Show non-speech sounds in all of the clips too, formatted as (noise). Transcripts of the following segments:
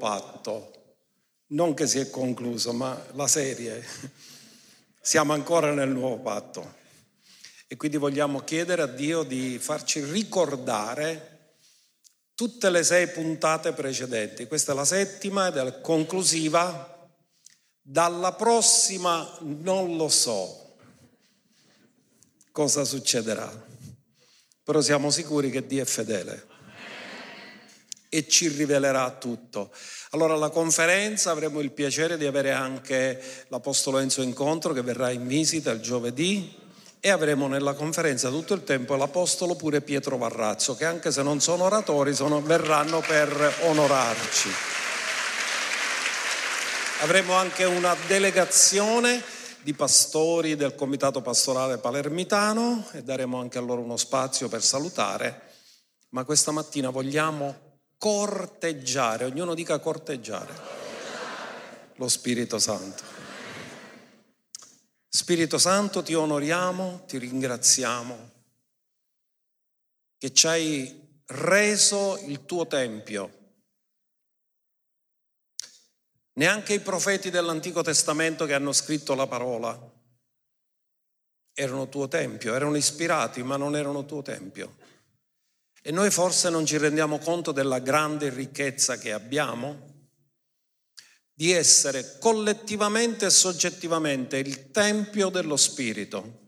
patto. Non che si è concluso, ma la serie. Siamo ancora nel nuovo patto. E quindi vogliamo chiedere a Dio di farci ricordare tutte le sei puntate precedenti. Questa è la settima ed è conclusiva. Dalla prossima non lo so cosa succederà, però siamo sicuri che Dio è fedele e ci rivelerà tutto. Allora alla conferenza avremo il piacere di avere anche l'Apostolo Enzo Incontro che verrà in visita il giovedì e avremo nella conferenza tutto il tempo l'Apostolo pure Pietro Varrazzo che anche se non sono oratori sono, verranno per onorarci. Avremo anche una delegazione di pastori del Comitato Pastorale Palermitano e daremo anche a loro uno spazio per salutare, ma questa mattina vogliamo corteggiare, ognuno dica corteggiare, lo Spirito Santo. Spirito Santo ti onoriamo, ti ringraziamo che ci hai reso il tuo Tempio. Neanche i profeti dell'Antico Testamento che hanno scritto la parola erano tuo Tempio, erano ispirati ma non erano tuo Tempio. E noi forse non ci rendiamo conto della grande ricchezza che abbiamo di essere collettivamente e soggettivamente il Tempio dello Spirito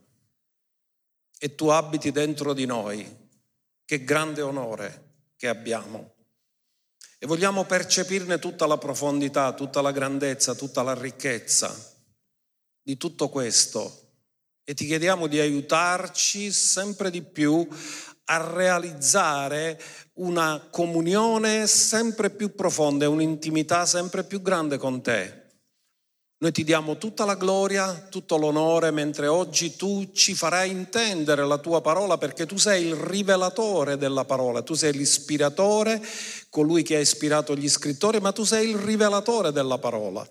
e tu abiti dentro di noi. Che grande onore che abbiamo. E vogliamo percepirne tutta la profondità, tutta la grandezza, tutta la ricchezza di tutto questo. E ti chiediamo di aiutarci sempre di più a realizzare una comunione sempre più profonda e un'intimità sempre più grande con te. Noi ti diamo tutta la gloria, tutto l'onore, mentre oggi tu ci farai intendere la tua parola perché tu sei il rivelatore della parola, tu sei l'ispiratore, colui che ha ispirato gli scrittori, ma tu sei il rivelatore della parola.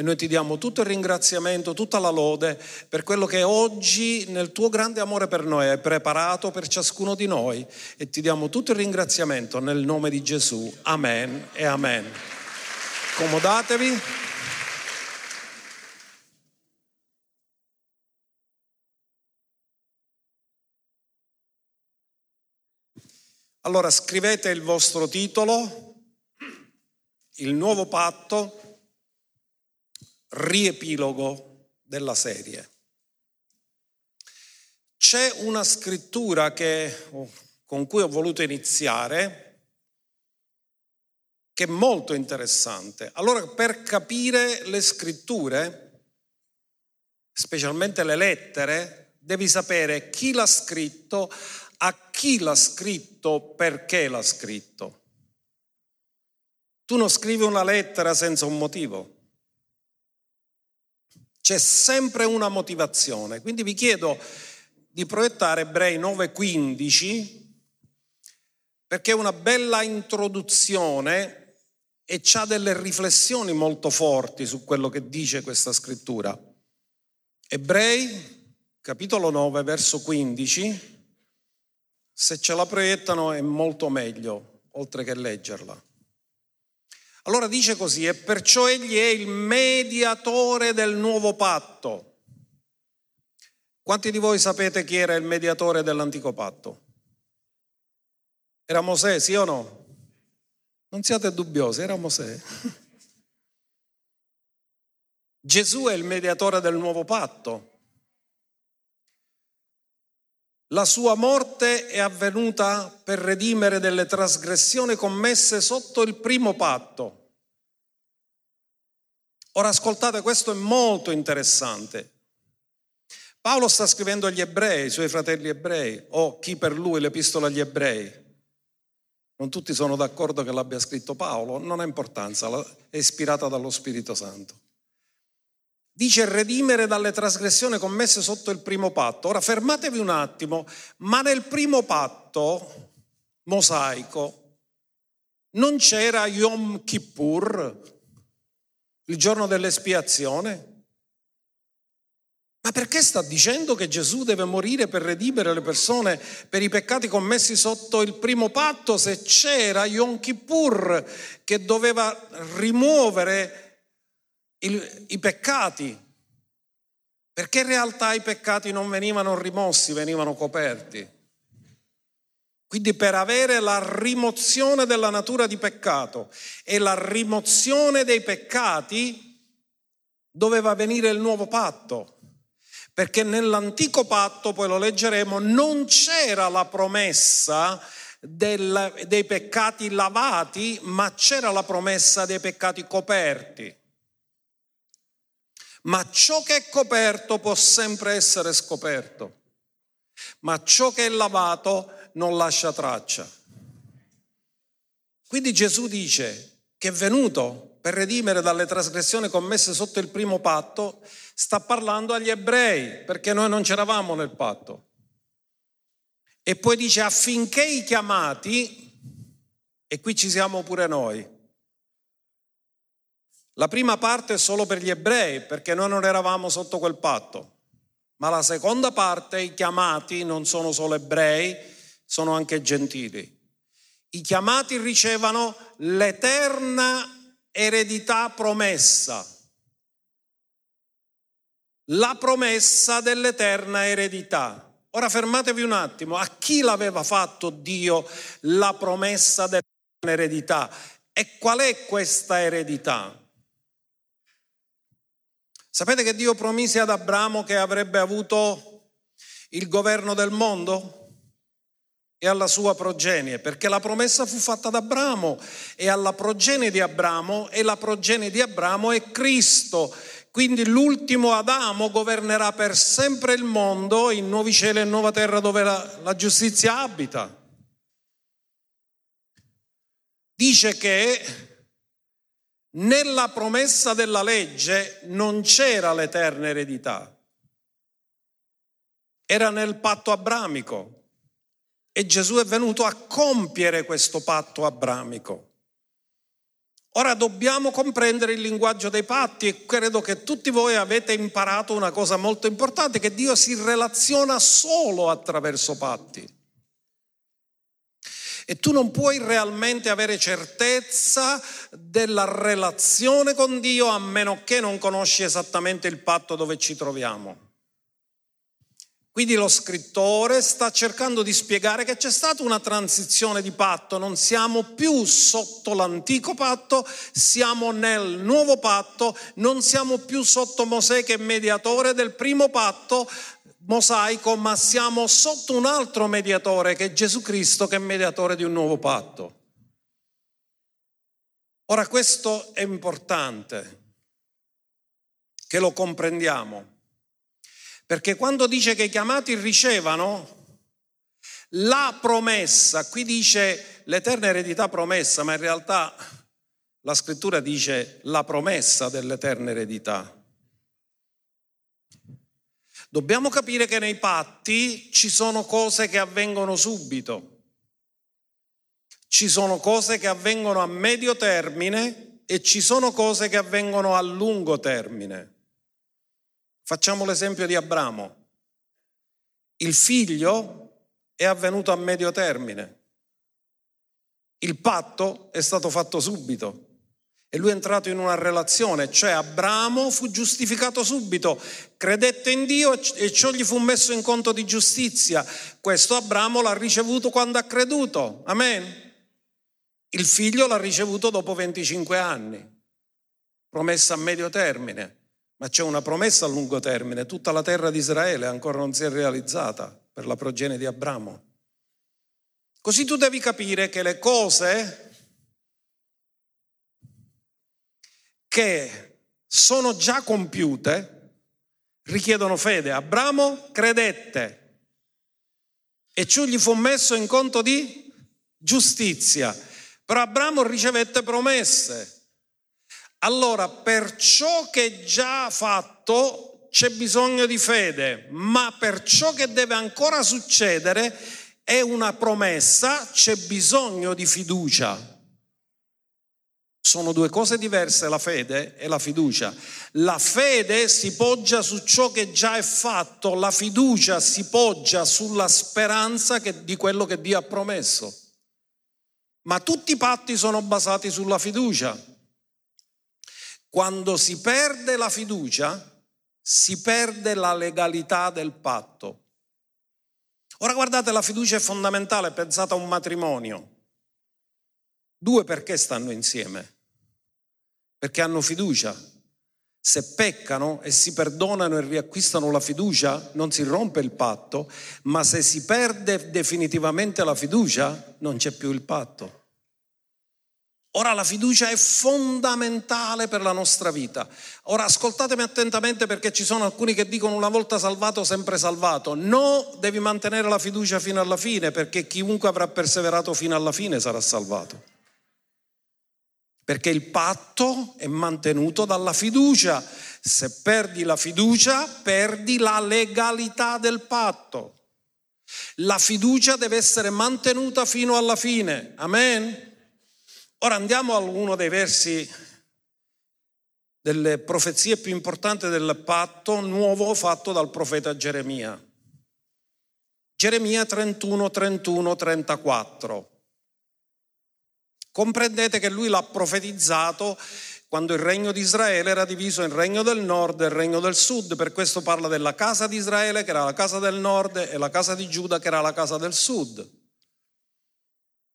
E noi ti diamo tutto il ringraziamento, tutta la lode per quello che oggi nel tuo grande amore per noi hai preparato per ciascuno di noi. E ti diamo tutto il ringraziamento nel nome di Gesù. Amen e amen. Comodatevi. Allora scrivete il vostro titolo, il nuovo patto riepilogo della serie. C'è una scrittura che, con cui ho voluto iniziare che è molto interessante. Allora, per capire le scritture, specialmente le lettere, devi sapere chi l'ha scritto, a chi l'ha scritto, perché l'ha scritto. Tu non scrivi una lettera senza un motivo. C'è sempre una motivazione. Quindi vi chiedo di proiettare Ebrei 9:15 perché è una bella introduzione e ha delle riflessioni molto forti su quello che dice questa scrittura. Ebrei, capitolo 9, verso 15, se ce la proiettano è molto meglio, oltre che leggerla. Allora dice così, e perciò egli è il mediatore del nuovo patto. Quanti di voi sapete chi era il mediatore dell'antico patto? Era Mosè, sì o no? Non siate dubbiosi, era Mosè. (laughs) Gesù è il mediatore del nuovo patto. La sua morte è avvenuta per redimere delle trasgressioni commesse sotto il primo patto. Ora ascoltate, questo è molto interessante. Paolo sta scrivendo agli ebrei, ai suoi fratelli ebrei, o chi per lui l'epistola agli ebrei. Non tutti sono d'accordo che l'abbia scritto Paolo, non ha importanza, è ispirata dallo Spirito Santo. Dice redimere dalle trasgressioni commesse sotto il primo patto. Ora fermatevi un attimo, ma nel primo patto mosaico non c'era Yom Kippur, il giorno dell'espiazione? Ma perché sta dicendo che Gesù deve morire per redimere le persone per i peccati commessi sotto il primo patto se c'era Yom Kippur che doveva rimuovere il, i peccati? Perché in realtà i peccati non venivano rimossi, venivano coperti. Quindi per avere la rimozione della natura di peccato e la rimozione dei peccati doveva venire il nuovo patto perché nell'antico patto, poi lo leggeremo, non c'era la promessa del, dei peccati lavati, ma c'era la promessa dei peccati coperti. Ma ciò che è coperto può sempre essere scoperto, ma ciò che è lavato non lascia traccia. Quindi Gesù dice che è venuto per redimere dalle trasgressioni commesse sotto il primo patto, sta parlando agli ebrei, perché noi non c'eravamo nel patto. E poi dice affinché i chiamati, e qui ci siamo pure noi. La prima parte è solo per gli ebrei, perché noi non eravamo sotto quel patto. Ma la seconda parte, i chiamati, non sono solo ebrei, sono anche gentili. I chiamati ricevono l'eterna eredità promessa, la promessa dell'eterna eredità. Ora fermatevi un attimo, a chi l'aveva fatto Dio la promessa dell'eterna eredità? E qual è questa eredità? Sapete che Dio promise ad Abramo che avrebbe avuto il governo del mondo? E alla sua progenie, perché la promessa fu fatta ad Abramo e alla progenie di Abramo e la progenie di Abramo è Cristo. Quindi l'ultimo Adamo governerà per sempre il mondo in nuovi cieli e nuova terra dove la, la giustizia abita. Dice che nella promessa della legge non c'era l'eterna eredità, era nel patto abramico. E Gesù è venuto a compiere questo patto abramico. Ora dobbiamo comprendere il linguaggio dei patti e credo che tutti voi avete imparato una cosa molto importante, che Dio si relaziona solo attraverso patti. E tu non puoi realmente avere certezza della relazione con Dio a meno che non conosci esattamente il patto dove ci troviamo. Quindi lo scrittore sta cercando di spiegare che c'è stata una transizione di patto, non siamo più sotto l'antico patto, siamo nel nuovo patto, non siamo più sotto Mosè che è mediatore del primo patto mosaico, ma siamo sotto un altro mediatore che è Gesù Cristo che è mediatore di un nuovo patto. Ora questo è importante, che lo comprendiamo. Perché quando dice che i chiamati ricevano la promessa, qui dice l'eterna eredità promessa, ma in realtà la scrittura dice la promessa dell'eterna eredità. Dobbiamo capire che nei patti ci sono cose che avvengono subito, ci sono cose che avvengono a medio termine e ci sono cose che avvengono a lungo termine. Facciamo l'esempio di Abramo. Il figlio è avvenuto a medio termine. Il patto è stato fatto subito e lui è entrato in una relazione, cioè Abramo fu giustificato subito, credette in Dio e ciò gli fu messo in conto di giustizia. Questo Abramo l'ha ricevuto quando ha creduto. Amen. Il figlio l'ha ricevuto dopo 25 anni, promessa a medio termine. Ma c'è una promessa a lungo termine, tutta la terra di Israele ancora non si è realizzata per la progenie di Abramo. Così tu devi capire che le cose che sono già compiute richiedono fede. Abramo credette e ciò gli fu messo in conto di giustizia. Però Abramo ricevette promesse. Allora, per ciò che già fatto c'è bisogno di fede, ma per ciò che deve ancora succedere è una promessa, c'è bisogno di fiducia. Sono due cose diverse la fede e la fiducia. La fede si poggia su ciò che già è fatto, la fiducia si poggia sulla speranza che, di quello che Dio ha promesso. Ma tutti i patti sono basati sulla fiducia. Quando si perde la fiducia, si perde la legalità del patto. Ora guardate, la fiducia è fondamentale, pensate a un matrimonio. Due perché stanno insieme? Perché hanno fiducia. Se peccano e si perdonano e riacquistano la fiducia, non si rompe il patto, ma se si perde definitivamente la fiducia, non c'è più il patto. Ora la fiducia è fondamentale per la nostra vita. Ora ascoltatemi attentamente perché ci sono alcuni che dicono una volta salvato, sempre salvato. No, devi mantenere la fiducia fino alla fine perché chiunque avrà perseverato fino alla fine sarà salvato. Perché il patto è mantenuto dalla fiducia. Se perdi la fiducia, perdi la legalità del patto. La fiducia deve essere mantenuta fino alla fine. Amen. Ora andiamo a uno dei versi delle profezie più importanti del patto nuovo fatto dal profeta Geremia. Geremia 31, 31, 34. Comprendete che lui l'ha profetizzato quando il regno di Israele era diviso in regno del nord e il regno del sud, per questo parla della casa di Israele che era la casa del nord e la casa di Giuda che era la casa del sud.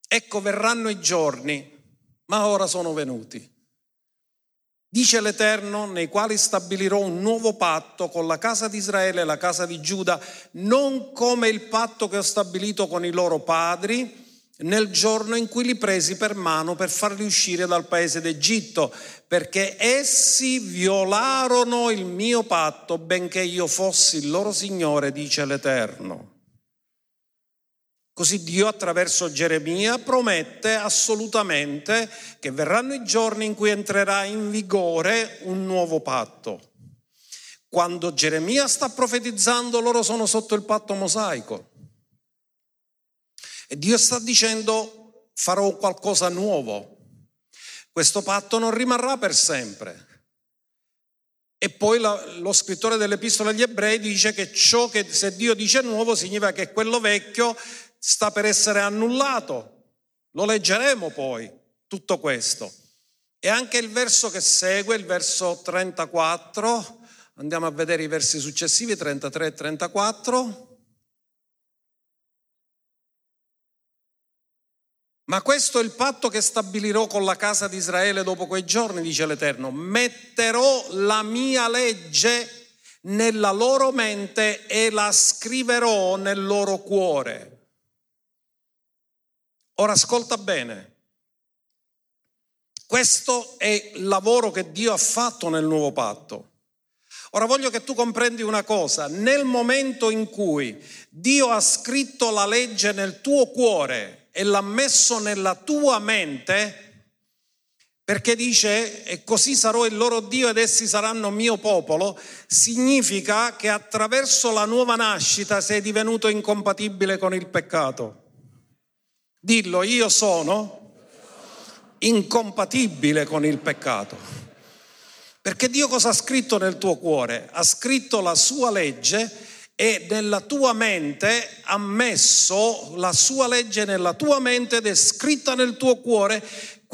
Ecco verranno i giorni ma ora sono venuti. Dice l'Eterno, nei quali stabilirò un nuovo patto con la casa di Israele e la casa di Giuda, non come il patto che ho stabilito con i loro padri nel giorno in cui li presi per mano per farli uscire dal paese d'Egitto, perché essi violarono il mio patto, benché io fossi il loro Signore, dice l'Eterno. Così Dio attraverso Geremia promette assolutamente che verranno i giorni in cui entrerà in vigore un nuovo patto. Quando Geremia sta profetizzando, loro sono sotto il patto mosaico. E Dio sta dicendo farò qualcosa nuovo. Questo patto non rimarrà per sempre. E poi lo scrittore dell'Epistola agli Ebrei dice che ciò che se Dio dice nuovo significa che quello vecchio sta per essere annullato. Lo leggeremo poi, tutto questo. E anche il verso che segue, il verso 34, andiamo a vedere i versi successivi, 33 e 34. Ma questo è il patto che stabilirò con la casa di Israele dopo quei giorni, dice l'Eterno. Metterò la mia legge nella loro mente e la scriverò nel loro cuore. Ora ascolta bene. Questo è il lavoro che Dio ha fatto nel nuovo patto. Ora voglio che tu comprendi una cosa, nel momento in cui Dio ha scritto la legge nel tuo cuore e l'ha messo nella tua mente, perché dice e così sarò il loro Dio ed essi saranno mio popolo, significa che attraverso la nuova nascita sei divenuto incompatibile con il peccato. Dillo, io sono incompatibile con il peccato. Perché Dio cosa ha scritto nel tuo cuore? Ha scritto la sua legge e nella tua mente ha messo la sua legge nella tua mente ed è scritta nel tuo cuore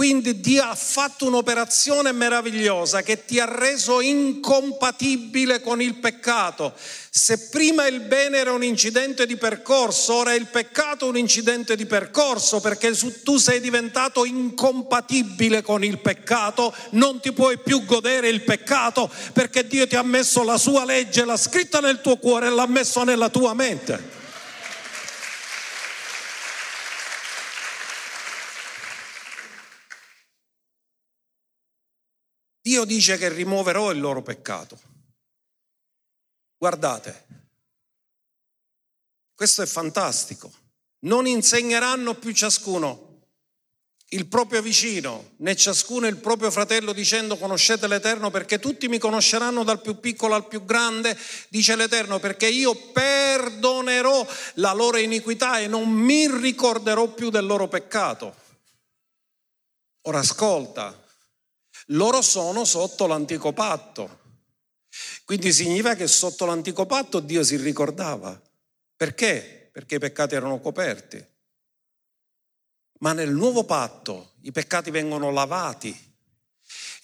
quindi Dio ha fatto un'operazione meravigliosa che ti ha reso incompatibile con il peccato. Se prima il bene era un incidente di percorso, ora è il peccato un incidente di percorso perché tu sei diventato incompatibile con il peccato, non ti puoi più godere il peccato perché Dio ti ha messo la sua legge, l'ha scritta nel tuo cuore e l'ha messo nella tua mente. Dio dice che rimuoverò il loro peccato. Guardate, questo è fantastico. Non insegneranno più ciascuno il proprio vicino, né ciascuno il proprio fratello dicendo conoscete l'Eterno perché tutti mi conosceranno dal più piccolo al più grande, dice l'Eterno, perché io perdonerò la loro iniquità e non mi ricorderò più del loro peccato. Ora ascolta, Loro sono sotto l'antico patto. Quindi significa che sotto l'antico patto Dio si ricordava. Perché? Perché i peccati erano coperti. Ma nel nuovo patto i peccati vengono lavati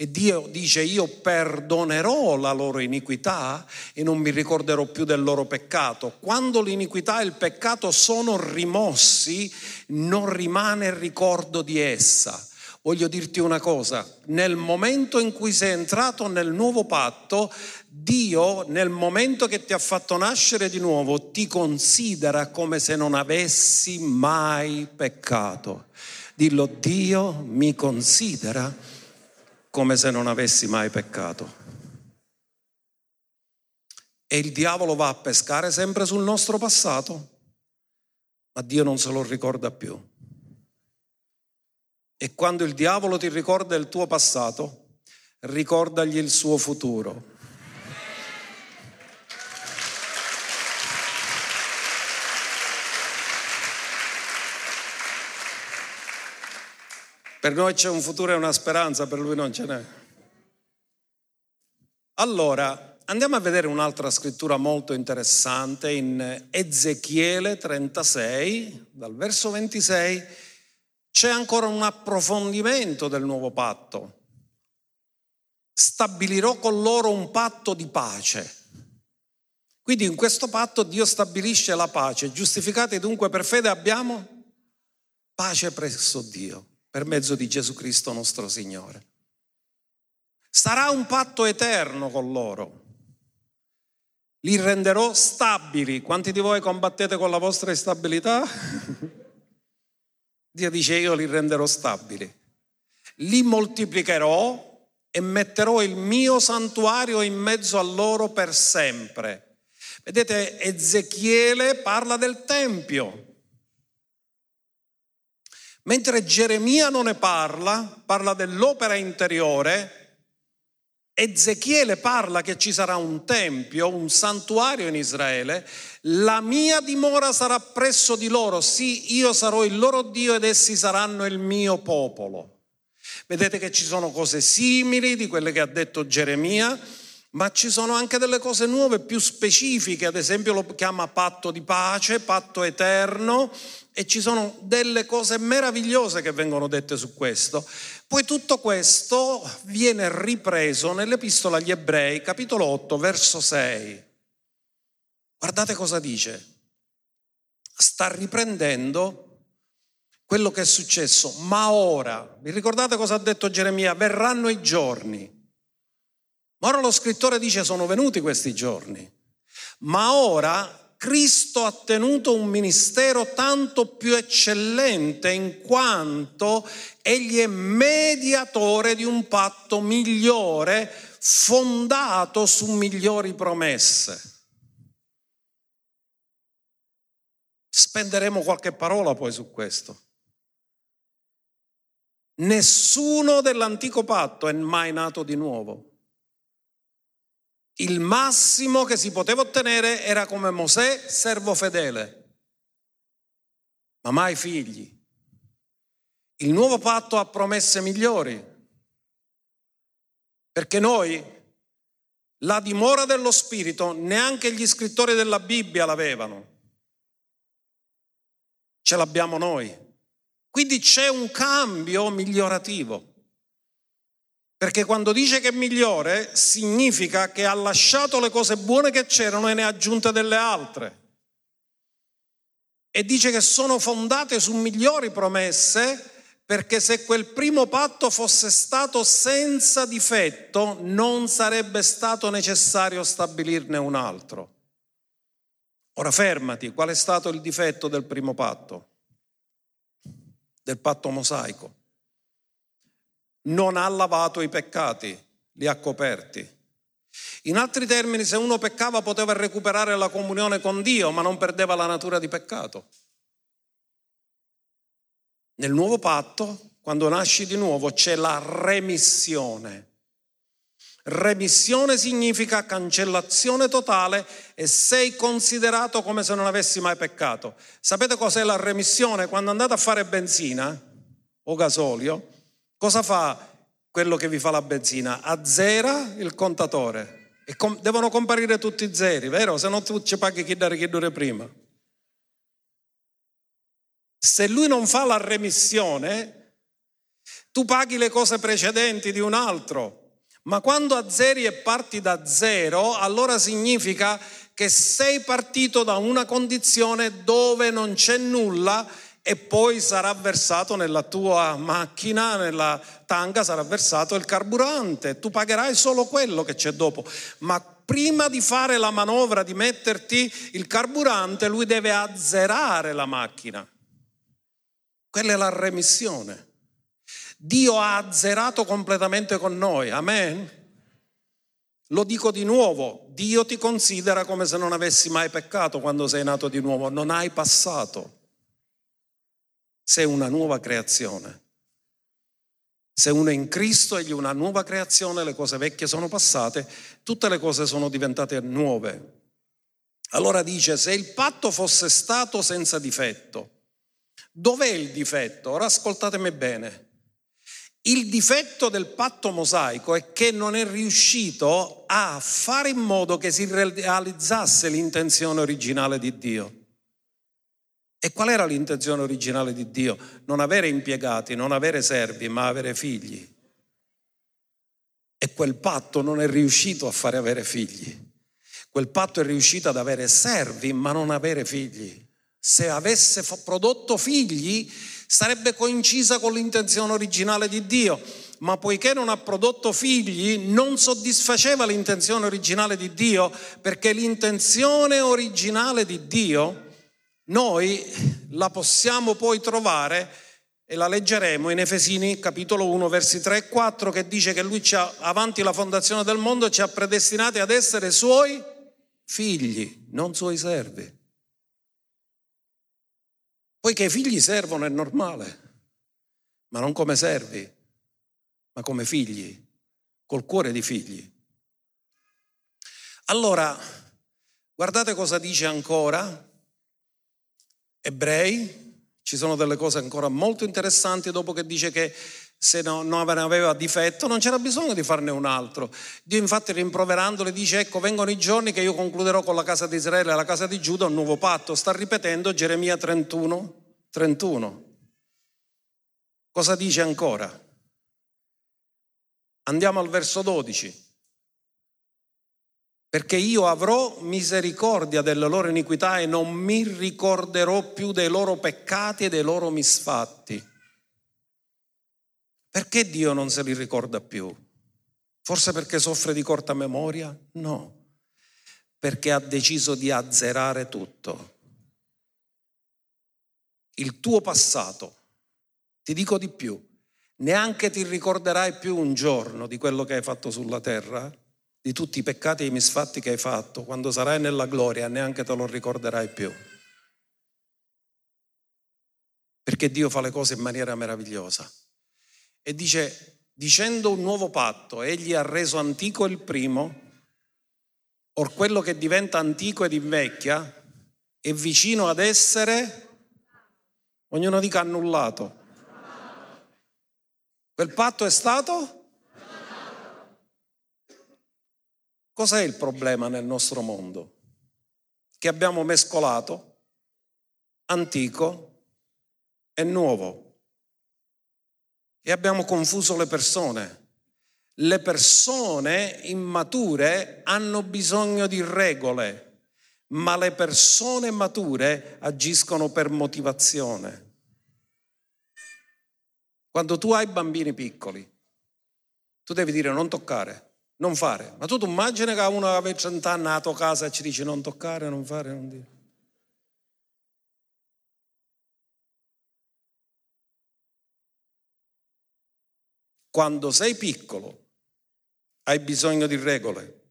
e Dio dice io perdonerò la loro iniquità e non mi ricorderò più del loro peccato. Quando l'iniquità e il peccato sono rimossi, non rimane il ricordo di essa. Voglio dirti una cosa, nel momento in cui sei entrato nel nuovo patto, Dio nel momento che ti ha fatto nascere di nuovo ti considera come se non avessi mai peccato. Dillo, Dio mi considera come se non avessi mai peccato. E il diavolo va a pescare sempre sul nostro passato, ma Dio non se lo ricorda più. E quando il diavolo ti ricorda il tuo passato, ricordagli il suo futuro. Per noi c'è un futuro e una speranza, per lui non ce n'è. Allora, andiamo a vedere un'altra scrittura molto interessante in Ezechiele 36, dal verso 26. C'è ancora un approfondimento del nuovo patto. Stabilirò con loro un patto di pace. Quindi in questo patto Dio stabilisce la pace. Giustificati dunque per fede abbiamo pace presso Dio per mezzo di Gesù Cristo nostro Signore. Sarà un patto eterno con loro. Li renderò stabili. Quanti di voi combattete con la vostra instabilità? (laughs) Dio dice io li renderò stabili. Li moltiplicherò e metterò il mio santuario in mezzo a loro per sempre. Vedete, Ezechiele parla del Tempio. Mentre Geremia non ne parla, parla dell'opera interiore, Ezechiele parla che ci sarà un tempio, un santuario in Israele, la mia dimora sarà presso di loro, sì, io sarò il loro Dio ed essi saranno il mio popolo. Vedete che ci sono cose simili di quelle che ha detto Geremia, ma ci sono anche delle cose nuove più specifiche, ad esempio lo chiama patto di pace, patto eterno, e ci sono delle cose meravigliose che vengono dette su questo. Poi tutto questo viene ripreso nell'Epistola agli Ebrei, capitolo 8, verso 6. Guardate cosa dice. Sta riprendendo quello che è successo, ma ora, vi ricordate cosa ha detto Geremia? Verranno i giorni. Ma ora lo scrittore dice sono venuti questi giorni. Ma ora Cristo ha tenuto un ministero tanto più eccellente in quanto egli è mediatore di un patto migliore fondato su migliori promesse. Spenderemo qualche parola poi su questo. Nessuno dell'antico patto è mai nato di nuovo. Il massimo che si poteva ottenere era come Mosè, servo fedele, ma mai figli. Il nuovo patto ha promesse migliori, perché noi la dimora dello Spirito neanche gli scrittori della Bibbia l'avevano, ce l'abbiamo noi. Quindi c'è un cambio migliorativo. Perché quando dice che è migliore significa che ha lasciato le cose buone che c'erano e ne ha aggiunte delle altre. E dice che sono fondate su migliori promesse perché se quel primo patto fosse stato senza difetto non sarebbe stato necessario stabilirne un altro. Ora fermati, qual è stato il difetto del primo patto? Del patto mosaico? Non ha lavato i peccati, li ha coperti. In altri termini, se uno peccava poteva recuperare la comunione con Dio, ma non perdeva la natura di peccato. Nel nuovo patto, quando nasci di nuovo, c'è la remissione. Remissione significa cancellazione totale e sei considerato come se non avessi mai peccato. Sapete cos'è la remissione? Quando andate a fare benzina o gasolio, Cosa fa quello che vi fa la benzina, azzera il contatore. E com- devono comparire tutti i zeri, vero? Se no tu ci paghi chi dare chi dure prima. Se lui non fa la remissione, tu paghi le cose precedenti di un altro. Ma quando azzeri e parti da zero, allora significa che sei partito da una condizione dove non c'è nulla e poi sarà versato nella tua macchina, nella tanga sarà versato il carburante. Tu pagherai solo quello che c'è dopo. Ma prima di fare la manovra, di metterti il carburante, lui deve azzerare la macchina. Quella è la remissione. Dio ha azzerato completamente con noi. Amen. Lo dico di nuovo, Dio ti considera come se non avessi mai peccato quando sei nato di nuovo, non hai passato. Sei una nuova creazione. Se uno è in Cristo, egli è una nuova creazione, le cose vecchie sono passate, tutte le cose sono diventate nuove. Allora dice, se il patto fosse stato senza difetto, dov'è il difetto? Ora ascoltatemi bene. Il difetto del patto mosaico è che non è riuscito a fare in modo che si realizzasse l'intenzione originale di Dio. E qual era l'intenzione originale di Dio? Non avere impiegati, non avere servi, ma avere figli. E quel patto non è riuscito a fare avere figli. Quel patto è riuscito ad avere servi, ma non avere figli. Se avesse prodotto figli, sarebbe coincisa con l'intenzione originale di Dio, ma poiché non ha prodotto figli, non soddisfaceva l'intenzione originale di Dio, perché l'intenzione originale di Dio noi la possiamo poi trovare e la leggeremo in Efesini capitolo 1 versi 3 e 4 che dice che lui ci ha, avanti la fondazione del mondo ci ha predestinati ad essere suoi figli, non suoi servi. Poiché i figli servono è normale, ma non come servi, ma come figli, col cuore di figli. Allora, guardate cosa dice ancora. Ebrei, ci sono delle cose ancora molto interessanti dopo che dice che se no, non aveva difetto non c'era bisogno di farne un altro. Dio infatti rimproverandole dice ecco vengono i giorni che io concluderò con la casa di Israele e la casa di Giuda un nuovo patto. Sta ripetendo Geremia 31, 31. Cosa dice ancora? Andiamo al verso 12. Perché io avrò misericordia delle loro iniquità e non mi ricorderò più dei loro peccati e dei loro misfatti. Perché Dio non se li ricorda più? Forse perché soffre di corta memoria? No, perché ha deciso di azzerare tutto. Il tuo passato, ti dico di più, neanche ti ricorderai più un giorno di quello che hai fatto sulla terra, di tutti i peccati e i misfatti che hai fatto, quando sarai nella gloria neanche te lo ricorderai più. Perché Dio fa le cose in maniera meravigliosa e dice, dicendo un nuovo patto, egli ha reso antico il primo, or quello che diventa antico ed invecchia è vicino ad essere, ognuno dica annullato. Quel patto è stato? Cos'è il problema nel nostro mondo? Che abbiamo mescolato antico e nuovo e abbiamo confuso le persone. Le persone immature hanno bisogno di regole, ma le persone mature agiscono per motivazione. Quando tu hai bambini piccoli, tu devi dire non toccare, non fare. Ma tu, tu immagini che uno che aveva 30 anni a tua casa e ci dice non toccare, non fare, non dire. Quando sei piccolo hai bisogno di regole,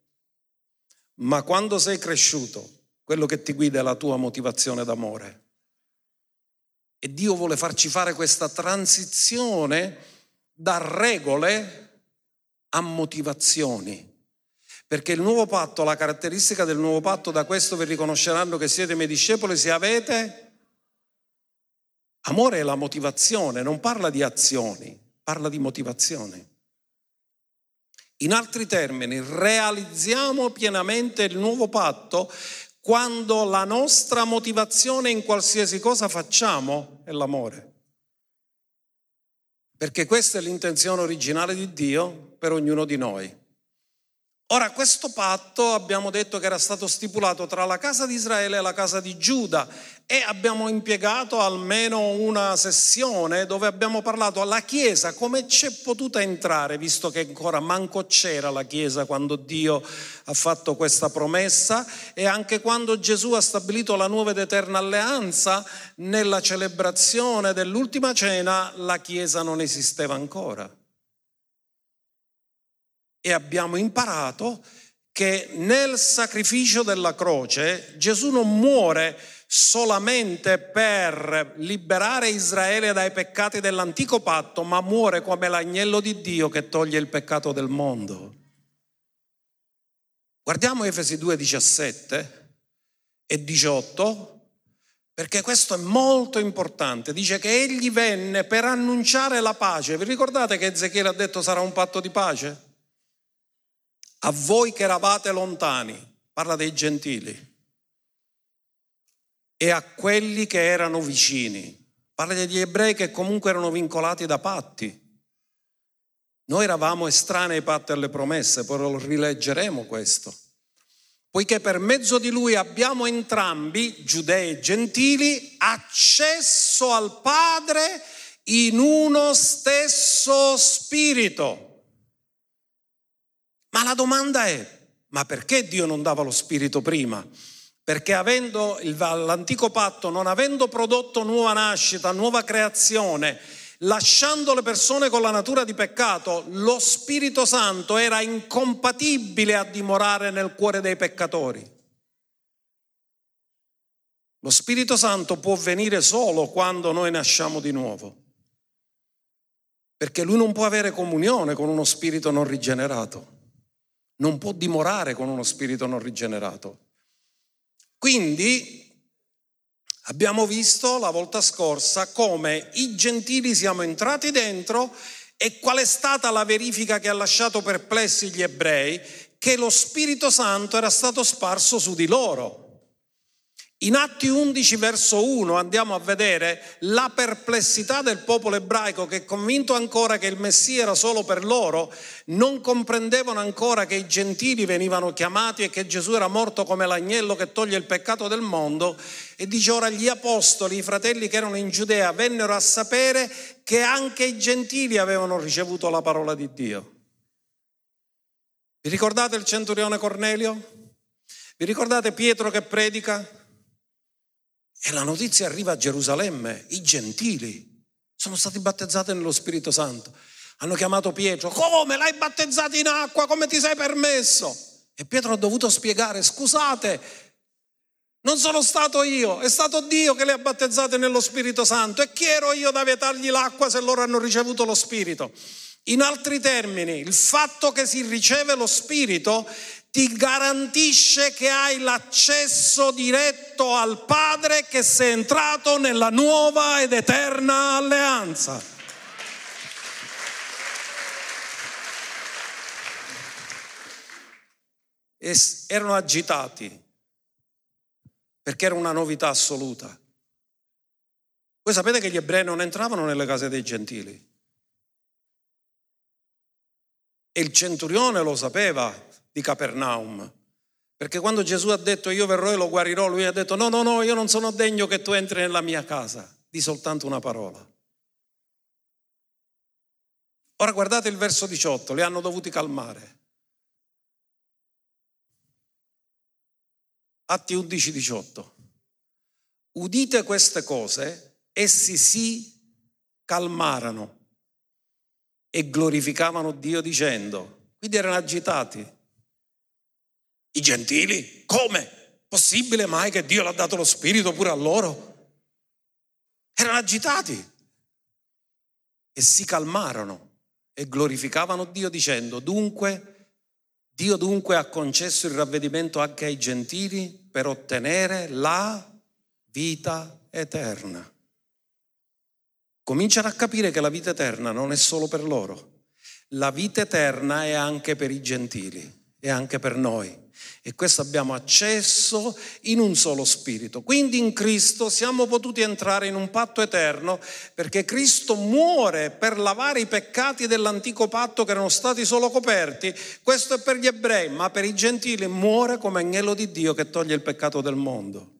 ma quando sei cresciuto, quello che ti guida è la tua motivazione d'amore. E Dio vuole farci fare questa transizione da regole a motivazioni. Perché il nuovo patto, la caratteristica del nuovo patto, da questo vi riconosceranno che siete miei discepoli se avete amore è la motivazione, non parla di azioni parla di motivazione. In altri termini, realizziamo pienamente il nuovo patto quando la nostra motivazione in qualsiasi cosa facciamo è l'amore. Perché questa è l'intenzione originale di Dio per ognuno di noi. Ora, questo patto abbiamo detto che era stato stipulato tra la casa di Israele e la casa di Giuda e abbiamo impiegato almeno una sessione dove abbiamo parlato alla Chiesa come c'è potuta entrare, visto che ancora manco c'era la Chiesa quando Dio ha fatto questa promessa e anche quando Gesù ha stabilito la nuova ed eterna alleanza nella celebrazione dell'ultima cena, la Chiesa non esisteva ancora e abbiamo imparato che nel sacrificio della croce Gesù non muore solamente per liberare Israele dai peccati dell'antico patto, ma muore come l'agnello di Dio che toglie il peccato del mondo. Guardiamo Efesi 2, 17 e 18, perché questo è molto importante. Dice che egli venne per annunciare la pace. Vi ricordate che Ezechiele ha detto sarà un patto di pace? A voi che eravate lontani, parla dei gentili, e a quelli che erano vicini, parla degli ebrei che comunque erano vincolati da patti. Noi eravamo estranei ai patti e alle promesse, poi lo rileggeremo questo. Poiché per mezzo di lui abbiamo entrambi, giudei e gentili, accesso al Padre in uno stesso spirito. Ma la domanda è, ma perché Dio non dava lo Spirito prima? Perché avendo il, l'antico patto, non avendo prodotto nuova nascita, nuova creazione, lasciando le persone con la natura di peccato, lo Spirito Santo era incompatibile a dimorare nel cuore dei peccatori. Lo Spirito Santo può venire solo quando noi nasciamo di nuovo, perché lui non può avere comunione con uno spirito non rigenerato non può dimorare con uno spirito non rigenerato. Quindi abbiamo visto la volta scorsa come i gentili siamo entrati dentro e qual è stata la verifica che ha lasciato perplessi gli ebrei? Che lo Spirito Santo era stato sparso su di loro. In Atti 11 verso 1 andiamo a vedere la perplessità del popolo ebraico che convinto ancora che il Messia era solo per loro, non comprendevano ancora che i gentili venivano chiamati e che Gesù era morto come l'agnello che toglie il peccato del mondo e dice ora gli apostoli, i fratelli che erano in Giudea, vennero a sapere che anche i gentili avevano ricevuto la parola di Dio. Vi ricordate il centurione Cornelio? Vi ricordate Pietro che predica? E la notizia arriva a Gerusalemme, i gentili sono stati battezzati nello Spirito Santo. Hanno chiamato Pietro, come l'hai battezzato in acqua, come ti sei permesso? E Pietro ha dovuto spiegare, scusate, non sono stato io, è stato Dio che li ha battezzati nello Spirito Santo. E chi ero io da vietargli l'acqua se loro hanno ricevuto lo Spirito? In altri termini, il fatto che si riceve lo Spirito ti garantisce che hai l'accesso diretto al Padre che sei entrato nella nuova ed eterna alleanza. E erano agitati perché era una novità assoluta. Voi sapete che gli ebrei non entravano nelle case dei gentili. E il centurione lo sapeva di Capernaum. Perché quando Gesù ha detto io verrò e lo guarirò, lui ha detto no, no, no, io non sono degno che tu entri nella mia casa. Di soltanto una parola. Ora guardate il verso 18, li hanno dovuti calmare. Atti 11, 18. Udite queste cose, essi si calmarono e glorificavano Dio dicendo, quindi erano agitati, i gentili? Come? Possibile mai che Dio l'ha dato lo spirito pure a loro? Erano agitati e si calmarono e glorificavano Dio dicendo, dunque, Dio dunque ha concesso il ravvedimento anche ai gentili per ottenere la vita eterna. Cominciano a capire che la vita eterna non è solo per loro, La vita eterna è anche per i gentili, è anche per noi. E questo abbiamo accesso in un solo spirito. Quindi in Cristo siamo potuti entrare in un patto eterno perché Cristo muore per lavare i peccati dell'antico patto che erano stati solo coperti. Questo è per gli ebrei, ma per i gentili muore come agnello di Dio che toglie il peccato del mondo.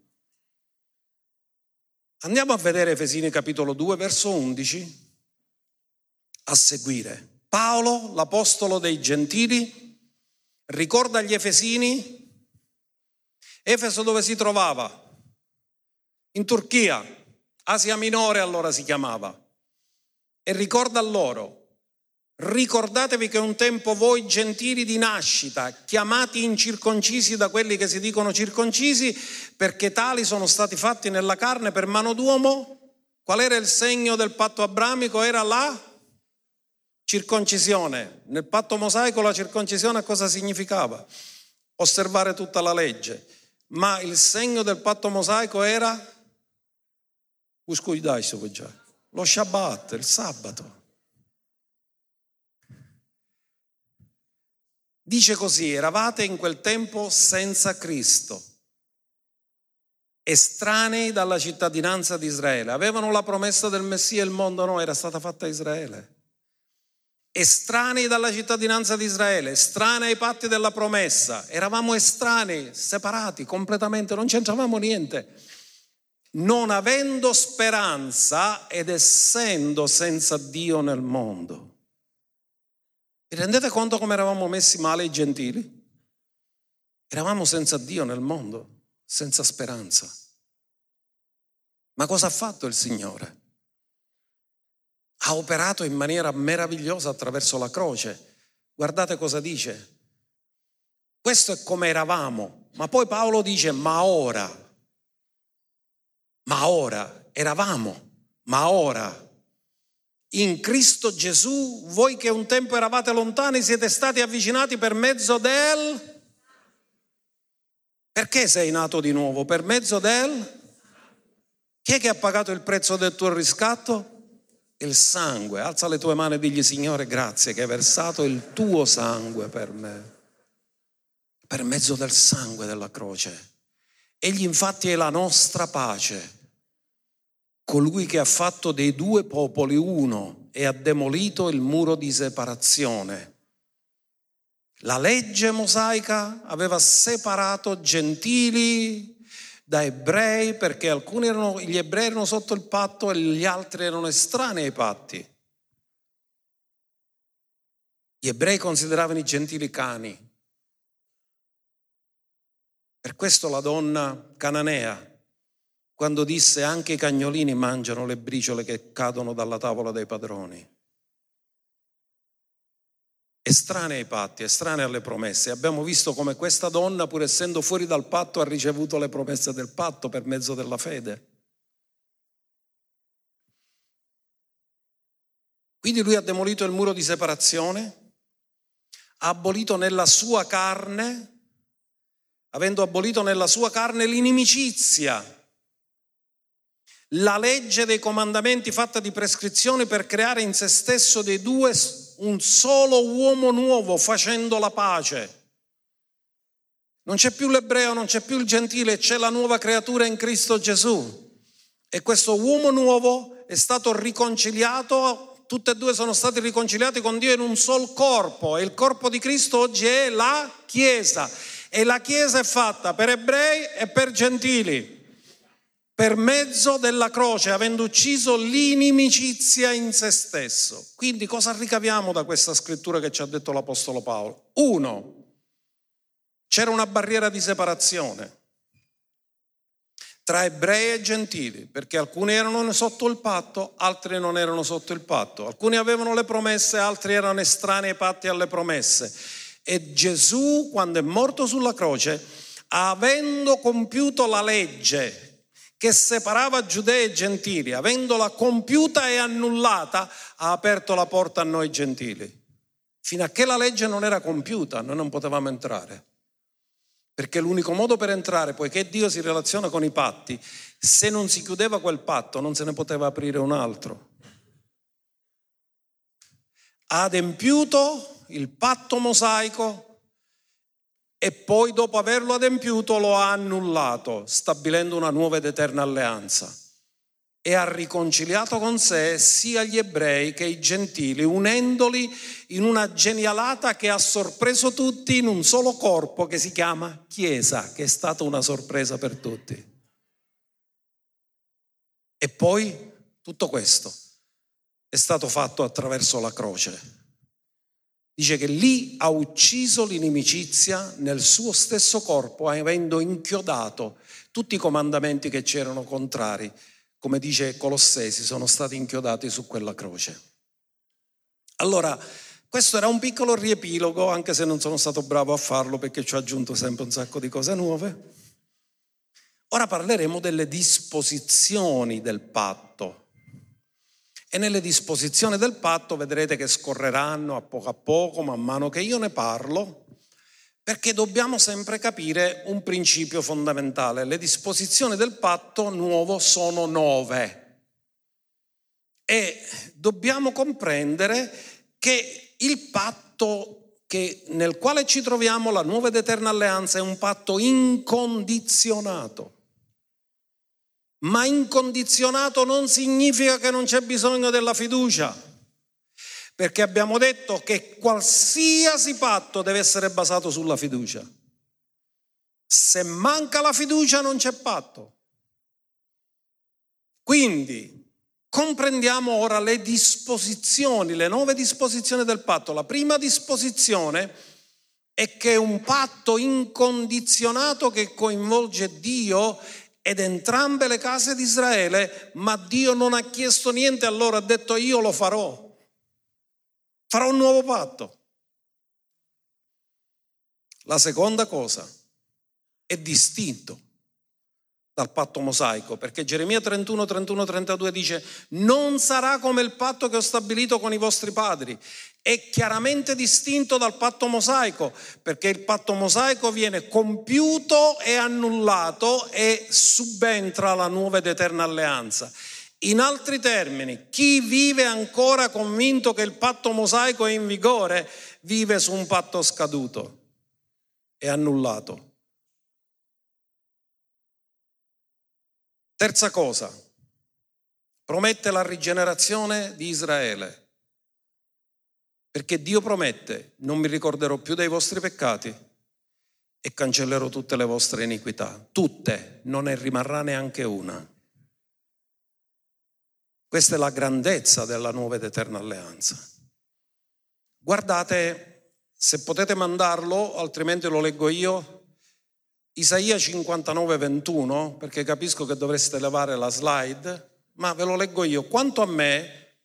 Andiamo a vedere Efesini capitolo 2, verso 11, a seguire. Paolo, l'apostolo dei gentili, ricorda agli Efesini Efeso dove si trovava? In Turchia, Asia Minore allora si chiamava. E ricorda loro, ricordatevi che un tempo voi gentili di nascita, chiamati incirconcisi da quelli che si dicono circoncisi, perché tali sono stati fatti nella carne per mano d'uomo, qual era il segno del patto abramico? Era la circoncisione. Nel patto mosaico la circoncisione cosa significava? Osservare tutta la legge ma il segno del patto mosaico era lo Shabbat, il sabato. Dice così, eravate in quel tempo senza Cristo, estranei dalla cittadinanza di Israele, avevano la promessa del Messia, il mondo no, era stata fatta a Israele estranei dalla cittadinanza di Israele, estranei ai patti della promessa, eravamo estranei, separati completamente, non c'entravamo niente, non avendo speranza ed essendo senza Dio nel mondo. Vi rendete conto come eravamo messi male i gentili? Eravamo senza Dio nel mondo, senza speranza. Ma cosa ha fatto il Signore? Ha operato in maniera meravigliosa attraverso la croce. Guardate cosa dice. Questo è come eravamo, ma poi Paolo dice, ma ora, ma ora, eravamo, ma ora. In Cristo Gesù, voi che un tempo eravate lontani, siete stati avvicinati per mezzo del... Perché sei nato di nuovo? Per mezzo del... Chi è che ha pagato il prezzo del tuo riscatto? Il sangue, alza le tue mani e digli Signore grazie che hai versato il tuo sangue per me, per mezzo del sangue della croce. Egli infatti è la nostra pace, colui che ha fatto dei due popoli uno e ha demolito il muro di separazione. La legge mosaica aveva separato gentili da ebrei perché alcuni erano, gli ebrei erano sotto il patto e gli altri erano estranei ai patti. Gli ebrei consideravano i gentili cani. Per questo la donna cananea, quando disse anche i cagnolini mangiano le briciole che cadono dalla tavola dei padroni, estranei ai patti, estranei alle promesse. Abbiamo visto come questa donna, pur essendo fuori dal patto, ha ricevuto le promesse del patto per mezzo della fede. Quindi lui ha demolito il muro di separazione, ha abolito nella sua carne, avendo abolito nella sua carne l'inimicizia, la legge dei comandamenti fatta di prescrizioni per creare in se stesso dei due un solo uomo nuovo facendo la pace. Non c'è più l'ebreo, non c'è più il gentile, c'è la nuova creatura in Cristo Gesù. E questo uomo nuovo è stato riconciliato, tutte e due sono stati riconciliati con Dio in un sol corpo e il corpo di Cristo oggi è la Chiesa. E la Chiesa è fatta per ebrei e per gentili per mezzo della croce, avendo ucciso l'inimicizia in se stesso. Quindi cosa ricaviamo da questa scrittura che ci ha detto l'Apostolo Paolo? Uno, c'era una barriera di separazione tra ebrei e gentili, perché alcuni erano sotto il patto, altri non erano sotto il patto, alcuni avevano le promesse, altri erano estranei ai patti e alle promesse. E Gesù, quando è morto sulla croce, avendo compiuto la legge, che separava giudei e gentili, avendola compiuta e annullata, ha aperto la porta a noi gentili. Fino a che la legge non era compiuta, noi non potevamo entrare. Perché l'unico modo per entrare, poiché Dio si relaziona con i patti, se non si chiudeva quel patto non se ne poteva aprire un altro. ha adempiuto il patto mosaico e poi dopo averlo adempiuto lo ha annullato, stabilendo una nuova ed eterna alleanza. E ha riconciliato con sé sia gli ebrei che i gentili, unendoli in una genialata che ha sorpreso tutti in un solo corpo che si chiama Chiesa, che è stata una sorpresa per tutti. E poi tutto questo è stato fatto attraverso la croce Dice che lì ha ucciso l'inimicizia nel suo stesso corpo, avendo inchiodato tutti i comandamenti che c'erano contrari, come dice Colossesi, sono stati inchiodati su quella croce. Allora, questo era un piccolo riepilogo, anche se non sono stato bravo a farlo perché ci ho aggiunto sempre un sacco di cose nuove. Ora parleremo delle disposizioni del patto e nelle disposizioni del patto vedrete che scorreranno a poco a poco, man mano che io ne parlo, perché dobbiamo sempre capire un principio fondamentale. Le disposizioni del patto nuovo sono nove e dobbiamo comprendere che il patto che, nel quale ci troviamo, la nuova ed eterna alleanza, è un patto incondizionato. Ma incondizionato non significa che non c'è bisogno della fiducia, perché abbiamo detto che qualsiasi patto deve essere basato sulla fiducia. Se manca la fiducia non c'è patto. Quindi comprendiamo ora le disposizioni, le nuove disposizioni del patto. La prima disposizione è che è un patto incondizionato che coinvolge Dio ed entrambe le case di Israele, ma Dio non ha chiesto niente a loro, ha detto io lo farò, farò un nuovo patto. La seconda cosa è distinto dal patto mosaico, perché Geremia 31, 31, 32 dice, non sarà come il patto che ho stabilito con i vostri padri, è chiaramente distinto dal patto mosaico, perché il patto mosaico viene compiuto e annullato e subentra la nuova ed eterna alleanza. In altri termini, chi vive ancora convinto che il patto mosaico è in vigore, vive su un patto scaduto e annullato. Terza cosa, promette la rigenerazione di Israele. Perché Dio promette, non mi ricorderò più dei vostri peccati e cancellerò tutte le vostre iniquità. Tutte, non ne rimarrà neanche una. Questa è la grandezza della nuova ed eterna alleanza. Guardate, se potete mandarlo, altrimenti lo leggo io, Isaia 59, 21, perché capisco che dovreste levare la slide, ma ve lo leggo io. Quanto a me,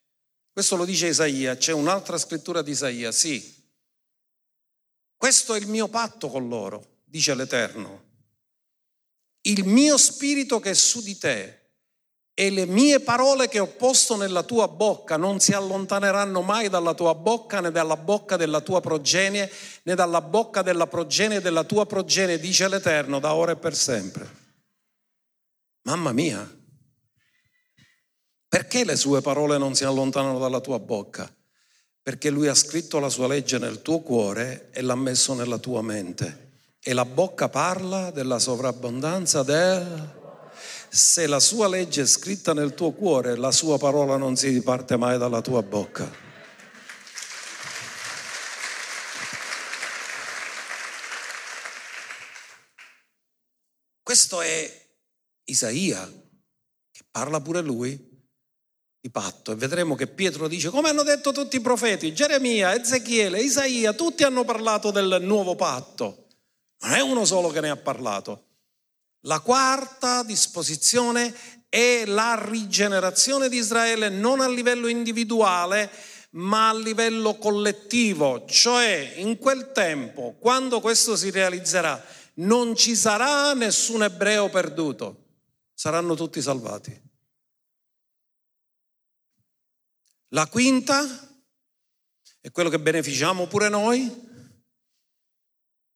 questo lo dice Isaia, c'è un'altra scrittura di Isaia, sì. Questo è il mio patto con loro, dice l'Eterno. Il mio spirito che è su di te e le mie parole che ho posto nella tua bocca non si allontaneranno mai dalla tua bocca né dalla bocca della tua progenie né dalla bocca della progenie della tua progenie, dice l'Eterno, da ora e per sempre. Mamma mia, perché le sue parole non si allontanano dalla tua bocca? Perché lui ha scritto la sua legge nel tuo cuore e l'ha messo nella tua mente. E la bocca parla della sovrabbondanza del... Se la sua legge è scritta nel tuo cuore, la sua parola non si diparte mai dalla tua bocca. Questo è Isaia, che parla pure lui di patto e vedremo che Pietro dice come hanno detto tutti i profeti, Geremia, Ezechiele, Isaia, tutti hanno parlato del nuovo patto. Non è uno solo che ne ha parlato. La quarta disposizione è la rigenerazione di Israele non a livello individuale, ma a livello collettivo, cioè in quel tempo, quando questo si realizzerà, non ci sarà nessun ebreo perduto, saranno tutti salvati. La quinta è quello che beneficiamo pure noi,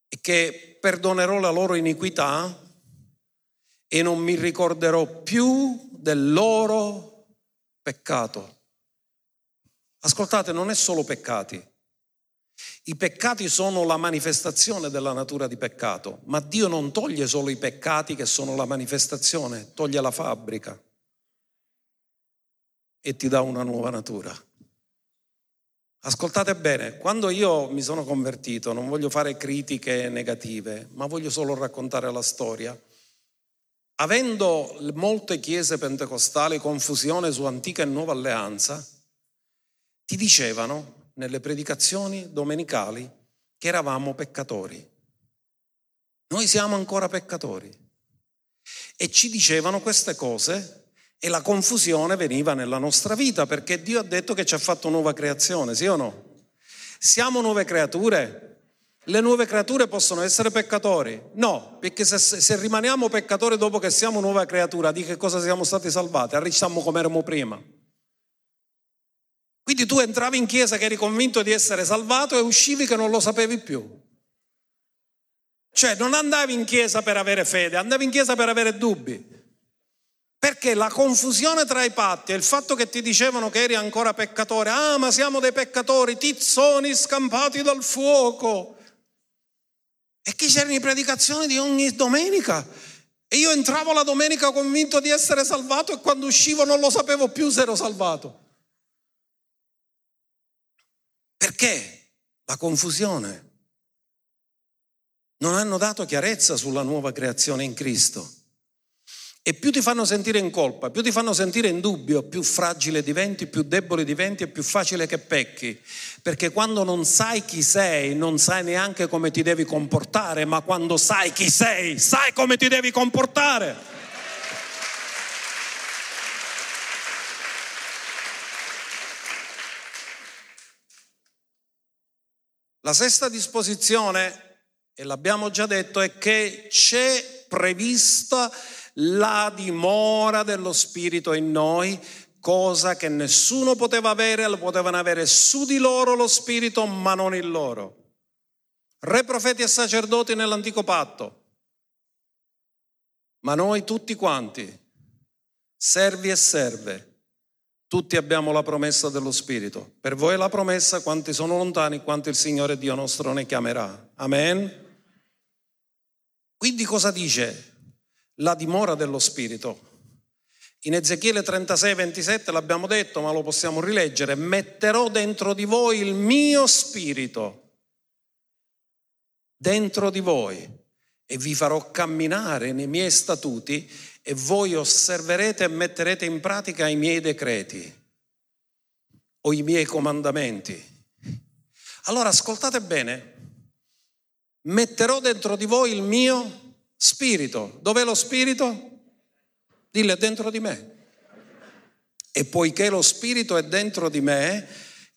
è che perdonerò la loro iniquità e non mi ricorderò più del loro peccato. Ascoltate, non è solo peccati. I peccati sono la manifestazione della natura di peccato, ma Dio non toglie solo i peccati che sono la manifestazione, toglie la fabbrica e ti dà una nuova natura. Ascoltate bene, quando io mi sono convertito, non voglio fare critiche negative, ma voglio solo raccontare la storia. Avendo molte chiese pentecostali confusione su antica e nuova alleanza, ti dicevano nelle predicazioni domenicali che eravamo peccatori. Noi siamo ancora peccatori. E ci dicevano queste cose e la confusione veniva nella nostra vita perché Dio ha detto che ci ha fatto nuova creazione, sì o no? Siamo nuove creature. Le nuove creature possono essere peccatori? No, perché se, se rimaniamo peccatori dopo che siamo nuova creatura, di che cosa siamo stati salvati? Arricciamo come eravamo prima. Quindi tu entravi in chiesa che eri convinto di essere salvato e uscivi che non lo sapevi più. Cioè non andavi in chiesa per avere fede, andavi in chiesa per avere dubbi. Perché la confusione tra i patti e il fatto che ti dicevano che eri ancora peccatore, ah ma siamo dei peccatori, tizzoni scampati dal fuoco. E che c'erano le predicazioni di ogni domenica. E io entravo la domenica convinto di essere salvato e quando uscivo non lo sapevo più se ero salvato. Perché? La confusione. Non hanno dato chiarezza sulla nuova creazione in Cristo. E più ti fanno sentire in colpa, più ti fanno sentire in dubbio, più fragile diventi, più debole diventi e più facile che pecchi. Perché quando non sai chi sei, non sai neanche come ti devi comportare, ma quando sai chi sei, sai come ti devi comportare. La sesta disposizione, e l'abbiamo già detto, è che c'è prevista la dimora dello Spirito in noi, cosa che nessuno poteva avere, lo potevano avere su di loro lo Spirito, ma non in loro. Re, profeti e sacerdoti nell'antico patto, ma noi tutti quanti, servi e serve, tutti abbiamo la promessa dello Spirito. Per voi la promessa, quanti sono lontani, quanto il Signore Dio nostro ne chiamerà. Amen. Quindi cosa dice la dimora dello Spirito. In Ezechiele 36, 27 l'abbiamo detto, ma lo possiamo rileggere, metterò dentro di voi il mio spirito, dentro di voi, e vi farò camminare nei miei statuti e voi osserverete e metterete in pratica i miei decreti o i miei comandamenti. Allora ascoltate bene, metterò dentro di voi il mio Spirito. Dov'è lo spirito? Dille, dentro di me. E poiché lo spirito è dentro di me,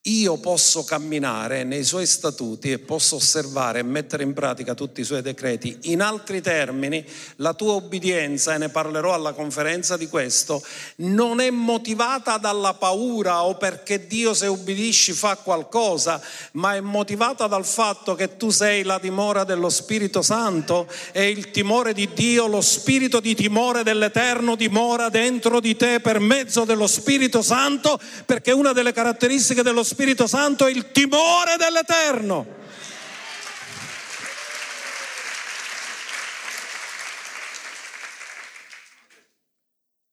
io posso camminare nei suoi statuti e posso osservare e mettere in pratica tutti i suoi decreti. In altri termini, la tua obbedienza, e ne parlerò alla conferenza di questo, non è motivata dalla paura o perché Dio se ubbidisci fa qualcosa, ma è motivata dal fatto che tu sei la dimora dello Spirito Santo e il timore di Dio, lo spirito di timore dell'Eterno dimora dentro di te per mezzo dello Spirito Santo, perché una delle caratteristiche dello Spirito Santo è il timore dell'Eterno.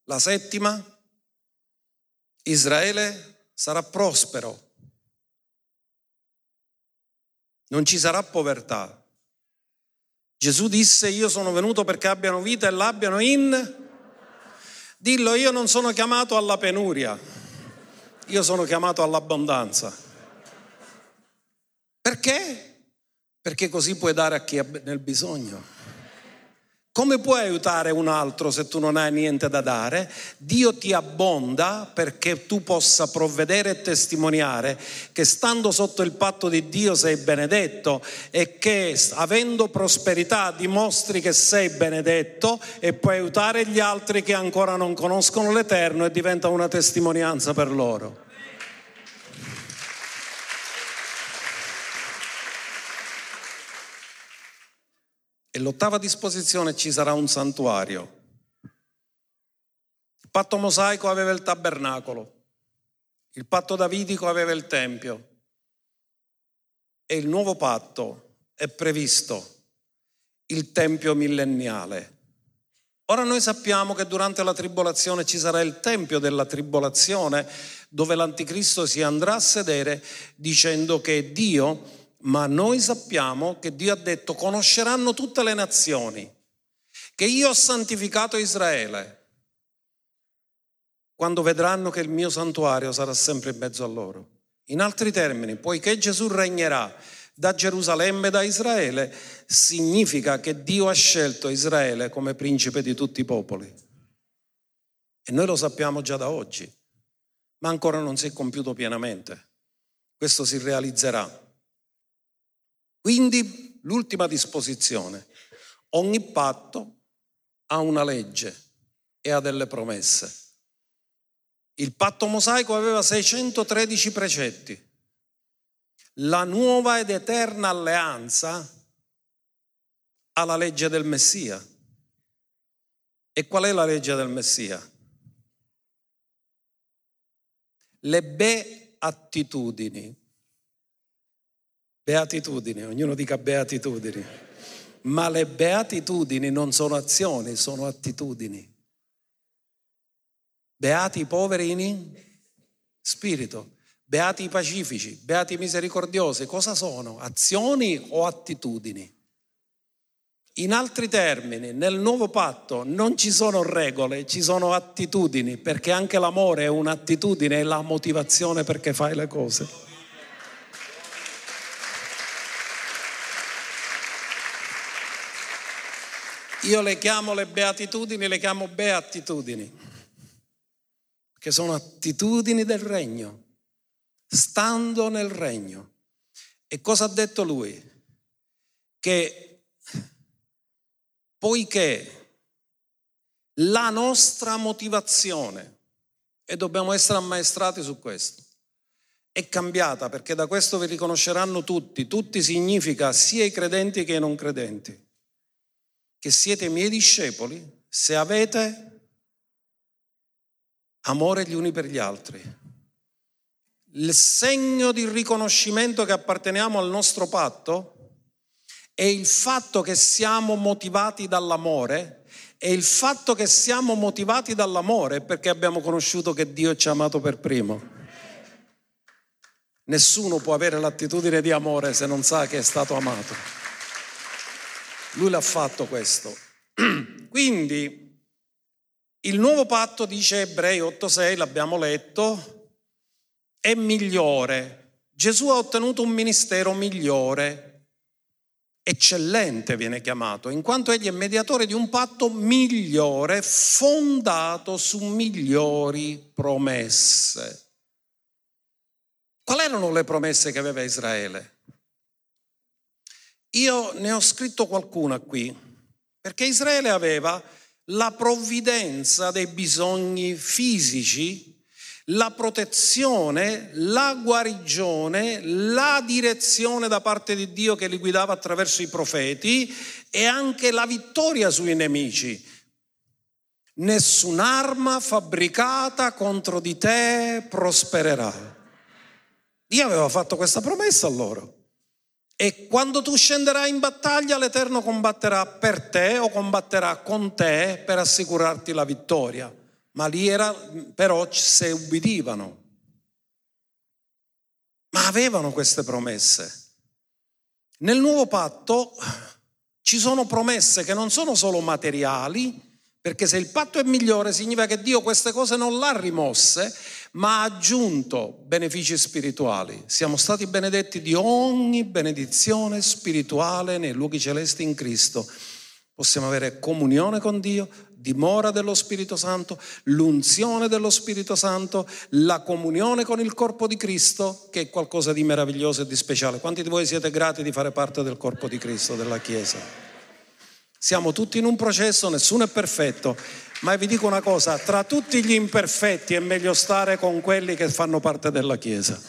La settima, Israele sarà prospero, non ci sarà povertà. Gesù disse io sono venuto perché abbiano vita e l'abbiano in... Dillo, io non sono chiamato alla penuria. Io sono chiamato all'abbondanza. Perché? Perché così puoi dare a chi è nel bisogno. Come puoi aiutare un altro se tu non hai niente da dare? Dio ti abbonda perché tu possa provvedere e testimoniare che stando sotto il patto di Dio sei benedetto e che avendo prosperità dimostri che sei benedetto e puoi aiutare gli altri che ancora non conoscono l'Eterno e diventa una testimonianza per loro. E l'ottava disposizione ci sarà un santuario. Il patto mosaico aveva il tabernacolo. Il patto davidico aveva il Tempio e il nuovo patto è previsto il Tempio millenniale. Ora noi sappiamo che durante la tribolazione ci sarà il Tempio della tribolazione dove l'anticristo si andrà a sedere dicendo che Dio, ma noi sappiamo che Dio ha detto conosceranno tutte le nazioni, che io ho santificato Israele, quando vedranno che il mio santuario sarà sempre in mezzo a loro. In altri termini, poiché Gesù regnerà da Gerusalemme e da Israele, significa che Dio ha scelto Israele come principe di tutti i popoli. E noi lo sappiamo già da oggi, ma ancora non si è compiuto pienamente. Questo si realizzerà. Quindi l'ultima disposizione, ogni patto ha una legge e ha delle promesse. Il patto mosaico aveva 613 precetti. La nuova ed eterna alleanza ha la legge del Messia. E qual è la legge del Messia? Le beatitudini. Beatitudini, ognuno dica beatitudini. Ma le beatitudini non sono azioni, sono attitudini. Beati i poveri in spirito, beati i pacifici, beati i misericordiosi. Cosa sono? Azioni o attitudini? In altri termini, nel nuovo patto non ci sono regole, ci sono attitudini, perché anche l'amore è un'attitudine, è la motivazione perché fai le cose. Io le chiamo le beatitudini, le chiamo beatitudini che sono attitudini del regno, stando nel regno. E cosa ha detto lui? Che poiché la nostra motivazione, e dobbiamo essere ammaestrati su questo, è cambiata perché da questo vi riconosceranno tutti, tutti significa sia i credenti che i non credenti, che siete miei discepoli se avete amore gli uni per gli altri. Il segno di riconoscimento che apparteniamo al nostro patto è il fatto che siamo motivati dall'amore e il fatto che siamo motivati dall'amore perché abbiamo conosciuto che Dio ci ha amato per primo. Nessuno può avere l'attitudine di amore se non sa che è stato amato. Lui l'ha fatto questo. (clears throat) Quindi il nuovo patto, dice Ebrei 8.6, l'abbiamo letto, è migliore. Gesù ha ottenuto un ministero migliore, eccellente viene chiamato, in quanto egli è mediatore di un patto migliore, fondato su migliori promesse. Quali erano le promesse che aveva Israele? Io ne ho scritto qualcuna qui, perché Israele aveva la provvidenza dei bisogni fisici, la protezione, la guarigione, la direzione da parte di Dio che li guidava attraverso i profeti e anche la vittoria sui nemici. Nessun'arma fabbricata contro di te prospererà. Dio aveva fatto questa promessa a loro. E quando tu scenderai in battaglia, l'Eterno combatterà per te o combatterà con te per assicurarti la vittoria. Ma lì era, però se ubbidivano. Ma avevano queste promesse. Nel nuovo patto ci sono promesse che non sono solo materiali, perché se il patto è migliore significa che Dio queste cose non l'ha rimosse, ma ha aggiunto benefici spirituali. Siamo stati benedetti di ogni benedizione spirituale nei luoghi celesti in Cristo. Possiamo avere comunione con Dio, dimora dello Spirito Santo, l'unzione dello Spirito Santo, la comunione con il corpo di Cristo, che è qualcosa di meraviglioso e di speciale. Quanti di voi siete grati di fare parte del corpo di Cristo, della Chiesa? Siamo tutti in un processo, nessuno è perfetto, ma vi dico una cosa, tra tutti gli imperfetti è meglio stare con quelli che fanno parte della Chiesa.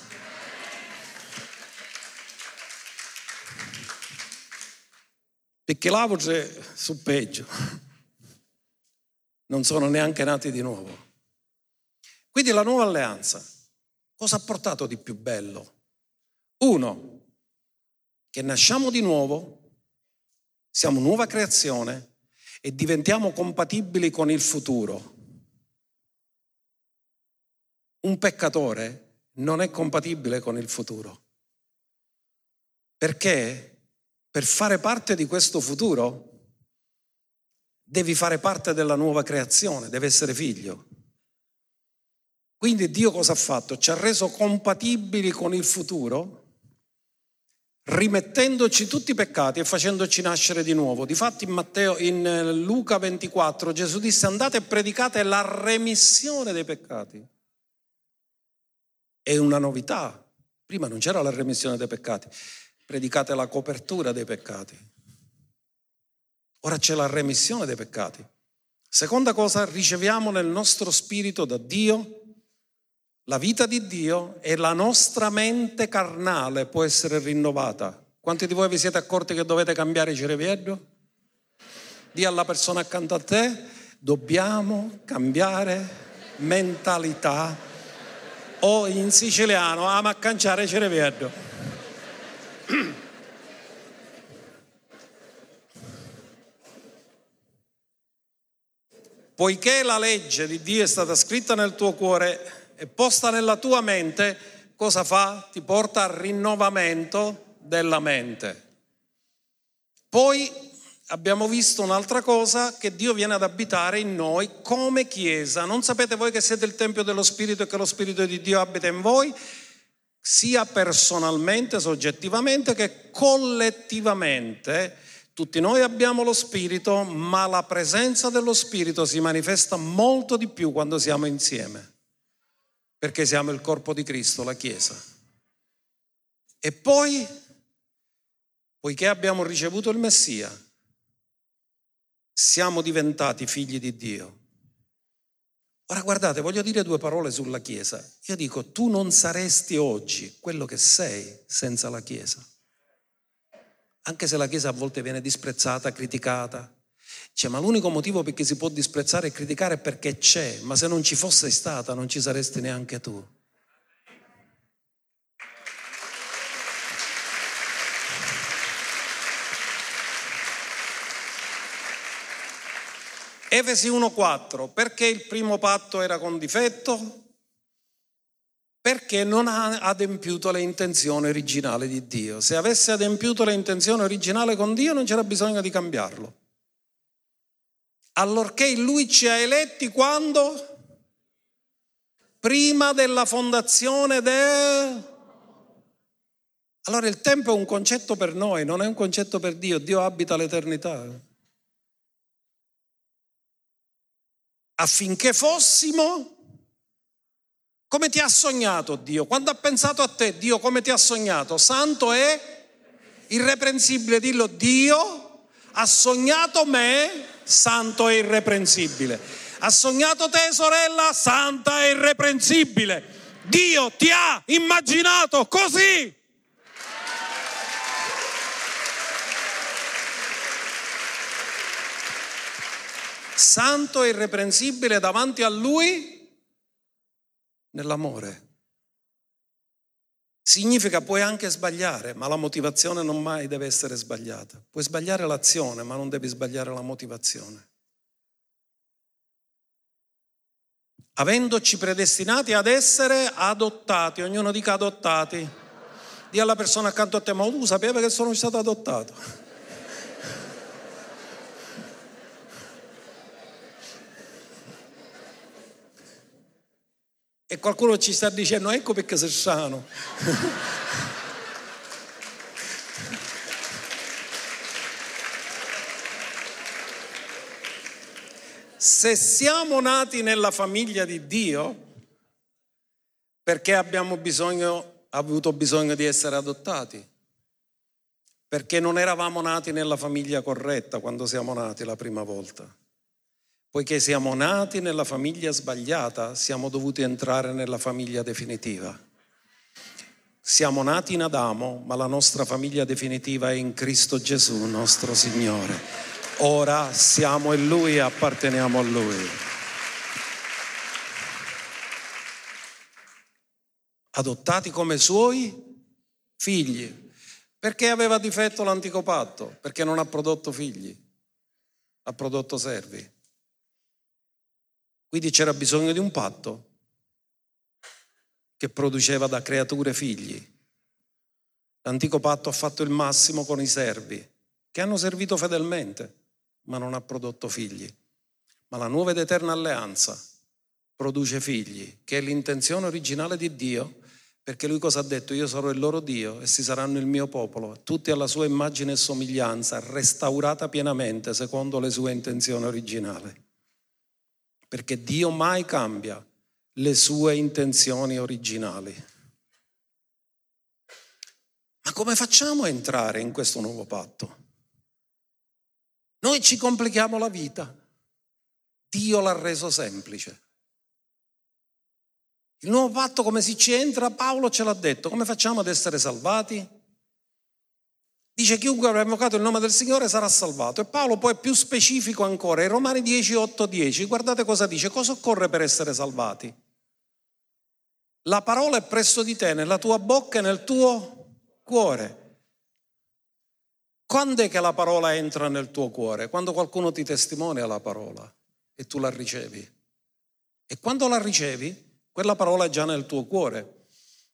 Perché là su peggio, non sono neanche nati di nuovo. Quindi la nuova alleanza Cosa ha portato di più bello? Uno, che nasciamo di nuovo, siamo nuova creazione e diventiamo compatibili con il futuro. Un peccatore non è compatibile con il futuro. Perché per fare parte di questo futuro devi fare parte della nuova creazione, deve essere figlio. Quindi Dio cosa ha fatto? Ci ha reso compatibili con il futuro, rimettendoci tutti i peccati e facendoci nascere di nuovo. Difatti in, Matteo, in eh, Luca 24 Gesù disse andate e predicate la remissione dei peccati. È una novità. Prima non c'era la remissione dei peccati, predicate la copertura dei peccati. Ora c'è la remissione dei peccati. Seconda cosa, riceviamo nel nostro spirito da Dio la vita di Dio e la nostra mente carnale può essere rinnovata. Quanti di voi vi siete accorti che dovete cambiare cervello? Dì alla persona accanto a te, dobbiamo cambiare mentalità o in siciliano ama canciare cervello. Poiché la legge di Dio è stata scritta nel tuo cuore e posta nella tua mente, cosa fa? Ti porta al rinnovamento della mente. Poi abbiamo visto un'altra cosa, che Dio viene ad abitare in noi come Chiesa. Non sapete voi che siete il Tempio dello Spirito e che lo Spirito di Dio abita in voi? Sia personalmente, soggettivamente, che collettivamente tutti noi abbiamo lo Spirito, ma la presenza dello Spirito si manifesta molto di più quando siamo insieme, perché siamo il corpo di Cristo, la Chiesa. E poi, poiché abbiamo ricevuto il Messia, siamo diventati figli di Dio. Ora guardate, voglio dire due parole sulla Chiesa. Io dico, tu non saresti oggi quello che sei senza la Chiesa anche se la Chiesa a volte viene disprezzata, criticata. Cioè, ma l'unico motivo perché si può disprezzare e criticare è perché c'è, ma se non ci fosse stata non ci saresti neanche tu. Efesi 1.4, perché il primo patto era con difetto? perché non ha adempiuto le intenzioni originali di Dio. Se avesse adempiuto le intenzioni originali con Dio non c'era bisogno di cambiarlo. Allorché Lui ci ha eletti quando? Prima della fondazione del... Allora il tempo è un concetto per noi, non è un concetto per Dio. Dio abita l'eternità. Affinché fossimo come ti ha sognato Dio? Quando ha pensato a te, Dio come ti ha sognato? Santo e irreprensibile. Dillo, Dio ha sognato me, santo e irreprensibile. Ha sognato te, sorella, santa e irreprensibile. Dio ti ha immaginato così. Santo e irreprensibile davanti a Lui nell'amore. Significa puoi anche sbagliare, ma la motivazione non mai deve essere sbagliata. Puoi sbagliare l'azione, ma non devi sbagliare la motivazione. Avendoci predestinati ad essere adottati, ognuno dica adottati. Dì alla persona accanto a te, ma tu sapevi che sono stato adottato? E qualcuno ci sta dicendo, ecco perché sei sano. Se siamo nati nella famiglia di Dio, perché abbiamo bisogno, avuto bisogno di essere adottati? Perché non eravamo nati nella famiglia corretta quando siamo nati la prima volta. Poiché siamo nati nella famiglia sbagliata, siamo dovuti entrare nella famiglia definitiva. Siamo nati in Adamo, ma la nostra famiglia definitiva è in Cristo Gesù, nostro Signore. Ora siamo in Lui e apparteniamo a Lui. adottati come suoi figli. Perché aveva difetto l'antico patto? Perché non ha prodotto figli, ha prodotto servi. Quindi c'era bisogno di un patto che produceva da creature figli. L'antico patto ha fatto il massimo con i servi, che hanno servito fedelmente, ma non ha prodotto figli. Ma la nuova ed eterna alleanza produce figli, che è l'intenzione originale di Dio, perché lui cosa ha detto? Io sarò il loro Dio e si saranno il mio popolo, tutti alla sua immagine e somiglianza, restaurata pienamente secondo le sue intenzioni originali. Perché Dio mai cambia le sue intenzioni originali. Ma come facciamo a entrare in questo nuovo patto? Noi ci complichiamo la vita. Dio l'ha reso semplice. Il nuovo patto come si ci entra? Paolo ce l'ha detto. Come facciamo ad essere salvati? Dice chiunque avrà invocato il nome del Signore sarà salvato. E Paolo poi è più specifico ancora. In Romani 10, 8, 10, guardate cosa dice. Cosa occorre per essere salvati? La parola è presso di te, nella tua bocca e nel tuo cuore. Quando è che la parola entra nel tuo cuore? Quando qualcuno ti testimonia la parola e tu la ricevi. E quando la ricevi, quella parola è già nel tuo cuore.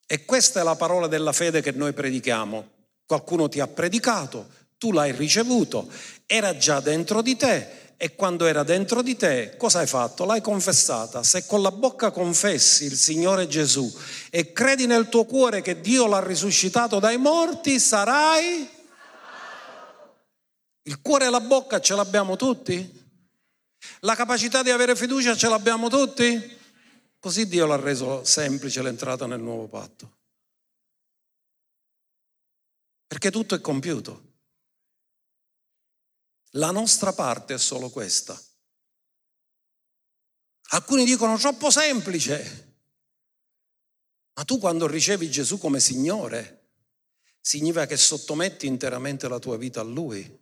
E questa è la parola della fede che noi predichiamo. Qualcuno ti ha predicato, tu l'hai ricevuto, era già dentro di te e quando era dentro di te, cosa hai fatto? L'hai confessata. Se con la bocca confessi il Signore Gesù e credi nel tuo cuore che Dio l'ha risuscitato dai morti, sarai... Il cuore e la bocca ce l'abbiamo tutti? La capacità di avere fiducia ce l'abbiamo tutti? Così Dio l'ha reso semplice l'entrata nel nuovo patto. Perché tutto è compiuto. La nostra parte è solo questa. Alcuni dicono troppo semplice. Ma tu quando ricevi Gesù come Signore, significa che sottometti interamente la tua vita a Lui.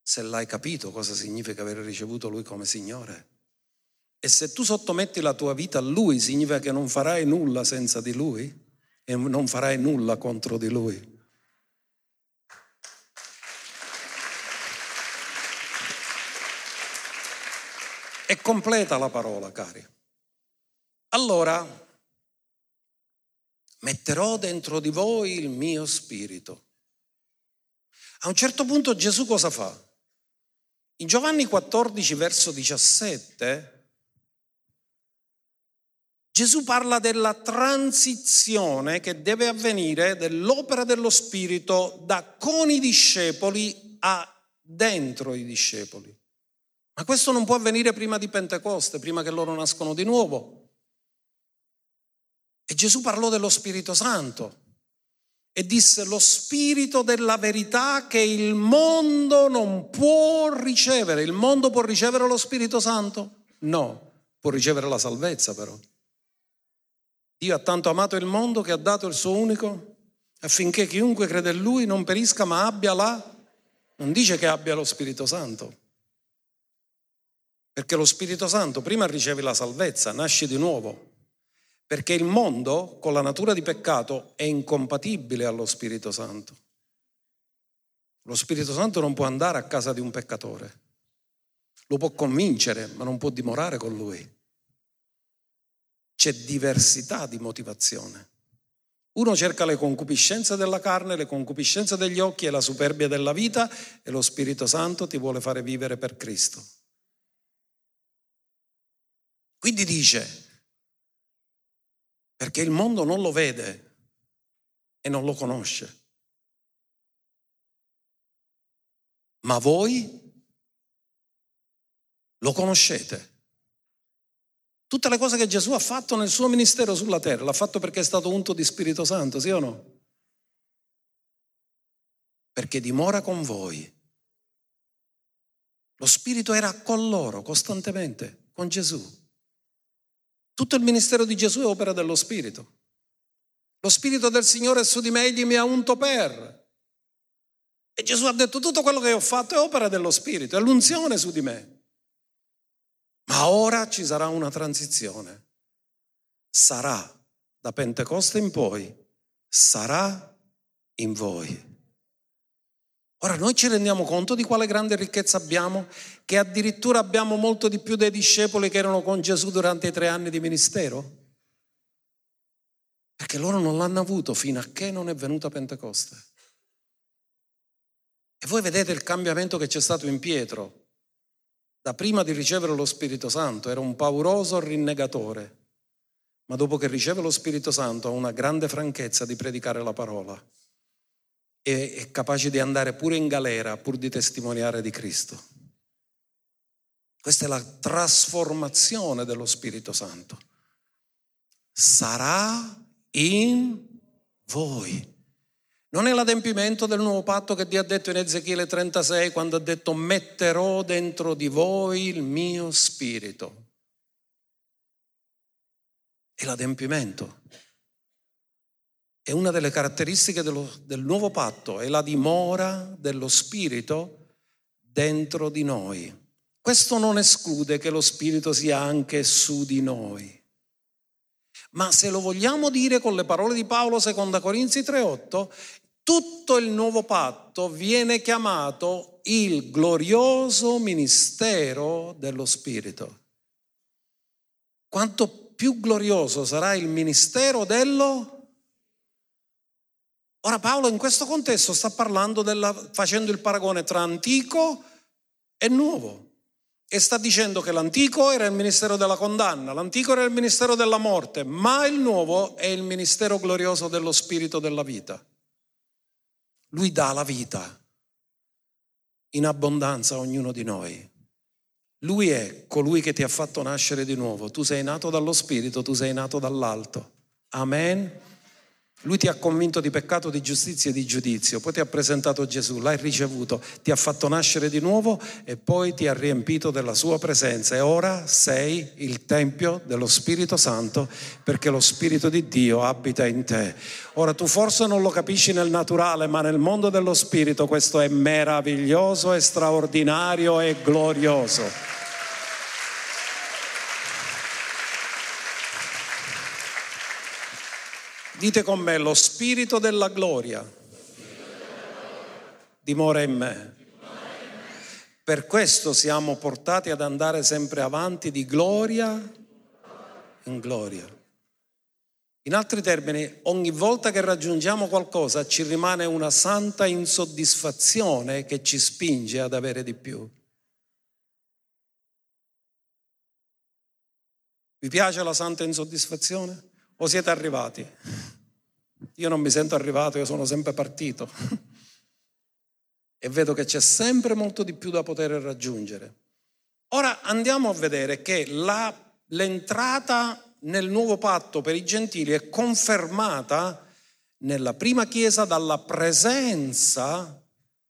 Se l'hai capito cosa significa aver ricevuto Lui come Signore. E se tu sottometti la tua vita a Lui, significa che non farai nulla senza di Lui e non farai nulla contro di Lui. È completa la parola, cari. Allora, metterò dentro di voi il mio spirito. A un certo punto Gesù cosa fa? In Giovanni 14, verso 17, Gesù parla della transizione che deve avvenire dell'opera dello Spirito da con i discepoli a dentro i discepoli. Ma questo non può avvenire prima di Pentecoste, prima che loro nascono di nuovo. E Gesù parlò dello Spirito Santo e disse lo Spirito della verità che il mondo non può ricevere. Il mondo può ricevere lo Spirito Santo? No, può ricevere la salvezza però. Dio ha tanto amato il mondo che ha dato il suo unico affinché chiunque crede in lui non perisca ma abbia la... Non dice che abbia lo Spirito Santo. Perché lo Spirito Santo prima riceve la salvezza, nasce di nuovo. Perché il mondo con la natura di peccato è incompatibile allo Spirito Santo. Lo Spirito Santo non può andare a casa di un peccatore. Lo può convincere, ma non può dimorare con lui c'è diversità di motivazione. Uno cerca le concupiscenze della carne, le concupiscenze degli occhi e la superbia della vita e lo Spirito Santo ti vuole fare vivere per Cristo. Quindi dice, perché il mondo non lo vede e non lo conosce. Ma voi lo conoscete Tutte le cose che Gesù ha fatto nel suo ministero sulla terra, l'ha fatto perché è stato unto di Spirito Santo, sì o no? Perché dimora con voi. Lo Spirito era con loro costantemente, con Gesù. Tutto il ministero di Gesù è opera dello Spirito. Lo Spirito del Signore è su di me, egli mi ha unto per. E Gesù ha detto tutto quello che ho fatto è opera dello Spirito, è l'unzione su di me. Ma ora ci sarà una transizione. Sarà da Pentecoste in poi, sarà in voi. Ora noi ci rendiamo conto di quale grande ricchezza abbiamo, che addirittura abbiamo molto di più dei discepoli che erano con Gesù durante i tre anni di ministero? Perché loro non l'hanno avuto fino a che non è venuta Pentecoste. E voi vedete il cambiamento che c'è stato in Pietro. Da prima di ricevere lo Spirito Santo era un pauroso rinnegatore, ma dopo che riceve lo Spirito Santo ha una grande franchezza di predicare la parola e è capace di andare pure in galera pur di testimoniare di Cristo. Questa è la trasformazione dello Spirito Santo. Sarà in voi. Non è l'adempimento del nuovo patto che Dio ha detto in Ezechiele 36 quando ha detto metterò dentro di voi il mio spirito. È l'adempimento. È una delle caratteristiche dello, del nuovo patto, è la dimora dello spirito dentro di noi. Questo non esclude che lo spirito sia anche su di noi. Ma se lo vogliamo dire con le parole di Paolo, seconda Corinzi 3:8, tutto il nuovo patto viene chiamato il glorioso ministero dello Spirito. Quanto più glorioso sarà il ministero dello Ora Paolo in questo contesto sta parlando della, facendo il paragone tra antico e nuovo e sta dicendo che l'antico era il ministero della condanna, l'antico era il ministero della morte, ma il nuovo è il ministero glorioso dello spirito della vita. Lui dà la vita in abbondanza a ognuno di noi. Lui è colui che ti ha fatto nascere di nuovo. Tu sei nato dallo spirito, tu sei nato dall'alto. Amen. Lui ti ha convinto di peccato, di giustizia e di giudizio, poi ti ha presentato Gesù, l'hai ricevuto, ti ha fatto nascere di nuovo e poi ti ha riempito della sua presenza e ora sei il Tempio dello Spirito Santo perché lo Spirito di Dio abita in te. Ora tu forse non lo capisci nel naturale, ma nel mondo dello Spirito questo è meraviglioso, è straordinario e glorioso. Dite con me, lo spirito della gloria dimora in me. Per questo siamo portati ad andare sempre avanti di gloria in gloria. In altri termini, ogni volta che raggiungiamo qualcosa ci rimane una santa insoddisfazione che ci spinge ad avere di più. Vi piace la santa insoddisfazione? O siete arrivati? Io non mi sento arrivato, io sono sempre partito. e vedo che c'è sempre molto di più da poter raggiungere. Ora andiamo a vedere che la, l'entrata nel nuovo patto per i gentili è confermata nella prima chiesa dalla presenza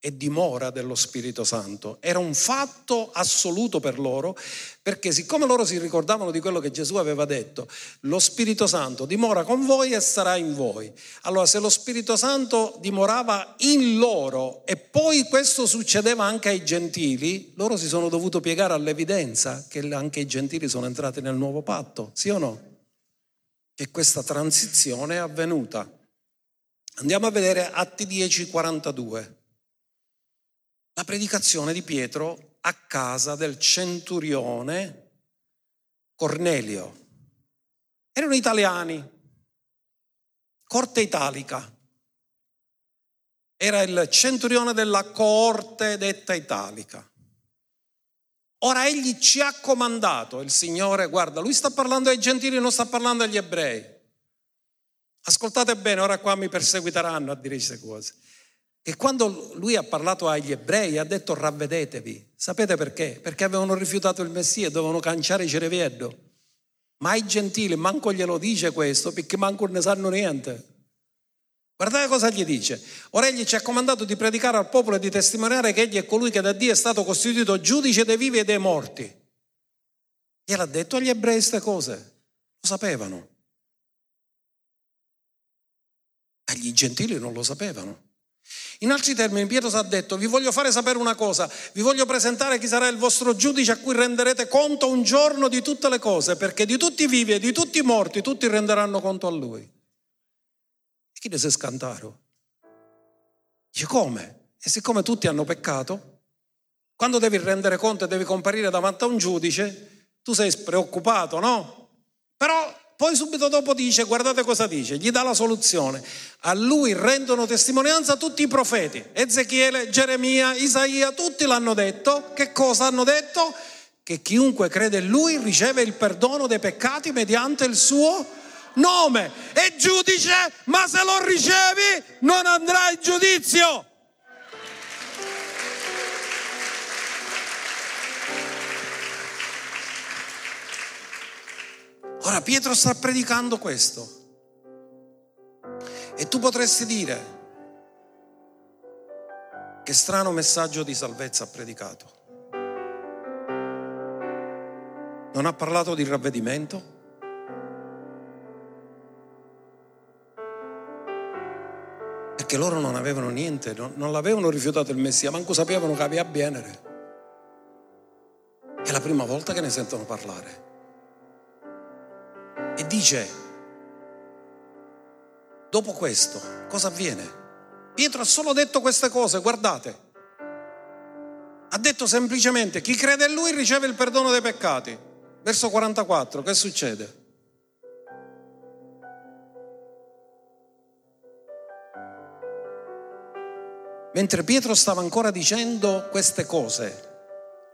e dimora dello Spirito Santo. Era un fatto assoluto per loro, perché siccome loro si ricordavano di quello che Gesù aveva detto, lo Spirito Santo dimora con voi e sarà in voi. Allora se lo Spirito Santo dimorava in loro e poi questo succedeva anche ai gentili, loro si sono dovuti piegare all'evidenza che anche i gentili sono entrati nel nuovo patto, sì o no? Che questa transizione è avvenuta. Andiamo a vedere Atti 10, 42 la predicazione di Pietro a casa del centurione Cornelio. Erano italiani, corte italica. Era il centurione della coorte detta italica. Ora egli ci ha comandato, il Signore, guarda, lui sta parlando ai gentili, non sta parlando agli ebrei. Ascoltate bene, ora qua mi perseguiteranno a dire queste cose. E quando lui ha parlato agli ebrei ha detto ravvedetevi. Sapete perché? Perché avevano rifiutato il Messia e dovevano canciare Cerevieddo. Ma ai gentili manco glielo dice questo perché manco ne sanno niente. Guardate cosa gli dice. Ora egli ci ha comandato di predicare al popolo e di testimoniare che egli è colui che da Dio è stato costituito giudice dei vivi e dei morti. Gliel'ha detto agli ebrei queste cose. Lo sapevano. Agli gentili non lo sapevano. In altri termini, Pietro ha detto, vi voglio fare sapere una cosa, vi voglio presentare chi sarà il vostro giudice a cui renderete conto un giorno di tutte le cose, perché di tutti i vivi e di tutti i morti tutti renderanno conto a lui. E chi ne si scantaro? Dice come? E siccome tutti hanno peccato, quando devi rendere conto e devi comparire davanti a un giudice, tu sei preoccupato, no? Però poi subito dopo dice, guardate cosa dice, gli dà la soluzione. A lui rendono testimonianza tutti i profeti, Ezechiele, Geremia, Isaia, tutti l'hanno detto. Che cosa hanno detto? Che chiunque crede in lui riceve il perdono dei peccati mediante il suo nome. È giudice, ma se lo ricevi non andrà in giudizio. Ora Pietro sta predicando questo. E tu potresti dire, che strano messaggio di salvezza ha predicato. Non ha parlato di ravvedimento? Perché loro non avevano niente, non, non l'avevano rifiutato il Messia, manco sapevano che aveva Bienere. È la prima volta che ne sentono parlare e dice, dopo questo, cosa avviene? Pietro ha solo detto queste cose, guardate. Ha detto semplicemente, chi crede in lui riceve il perdono dei peccati. Verso 44, che succede? Mentre Pietro stava ancora dicendo queste cose,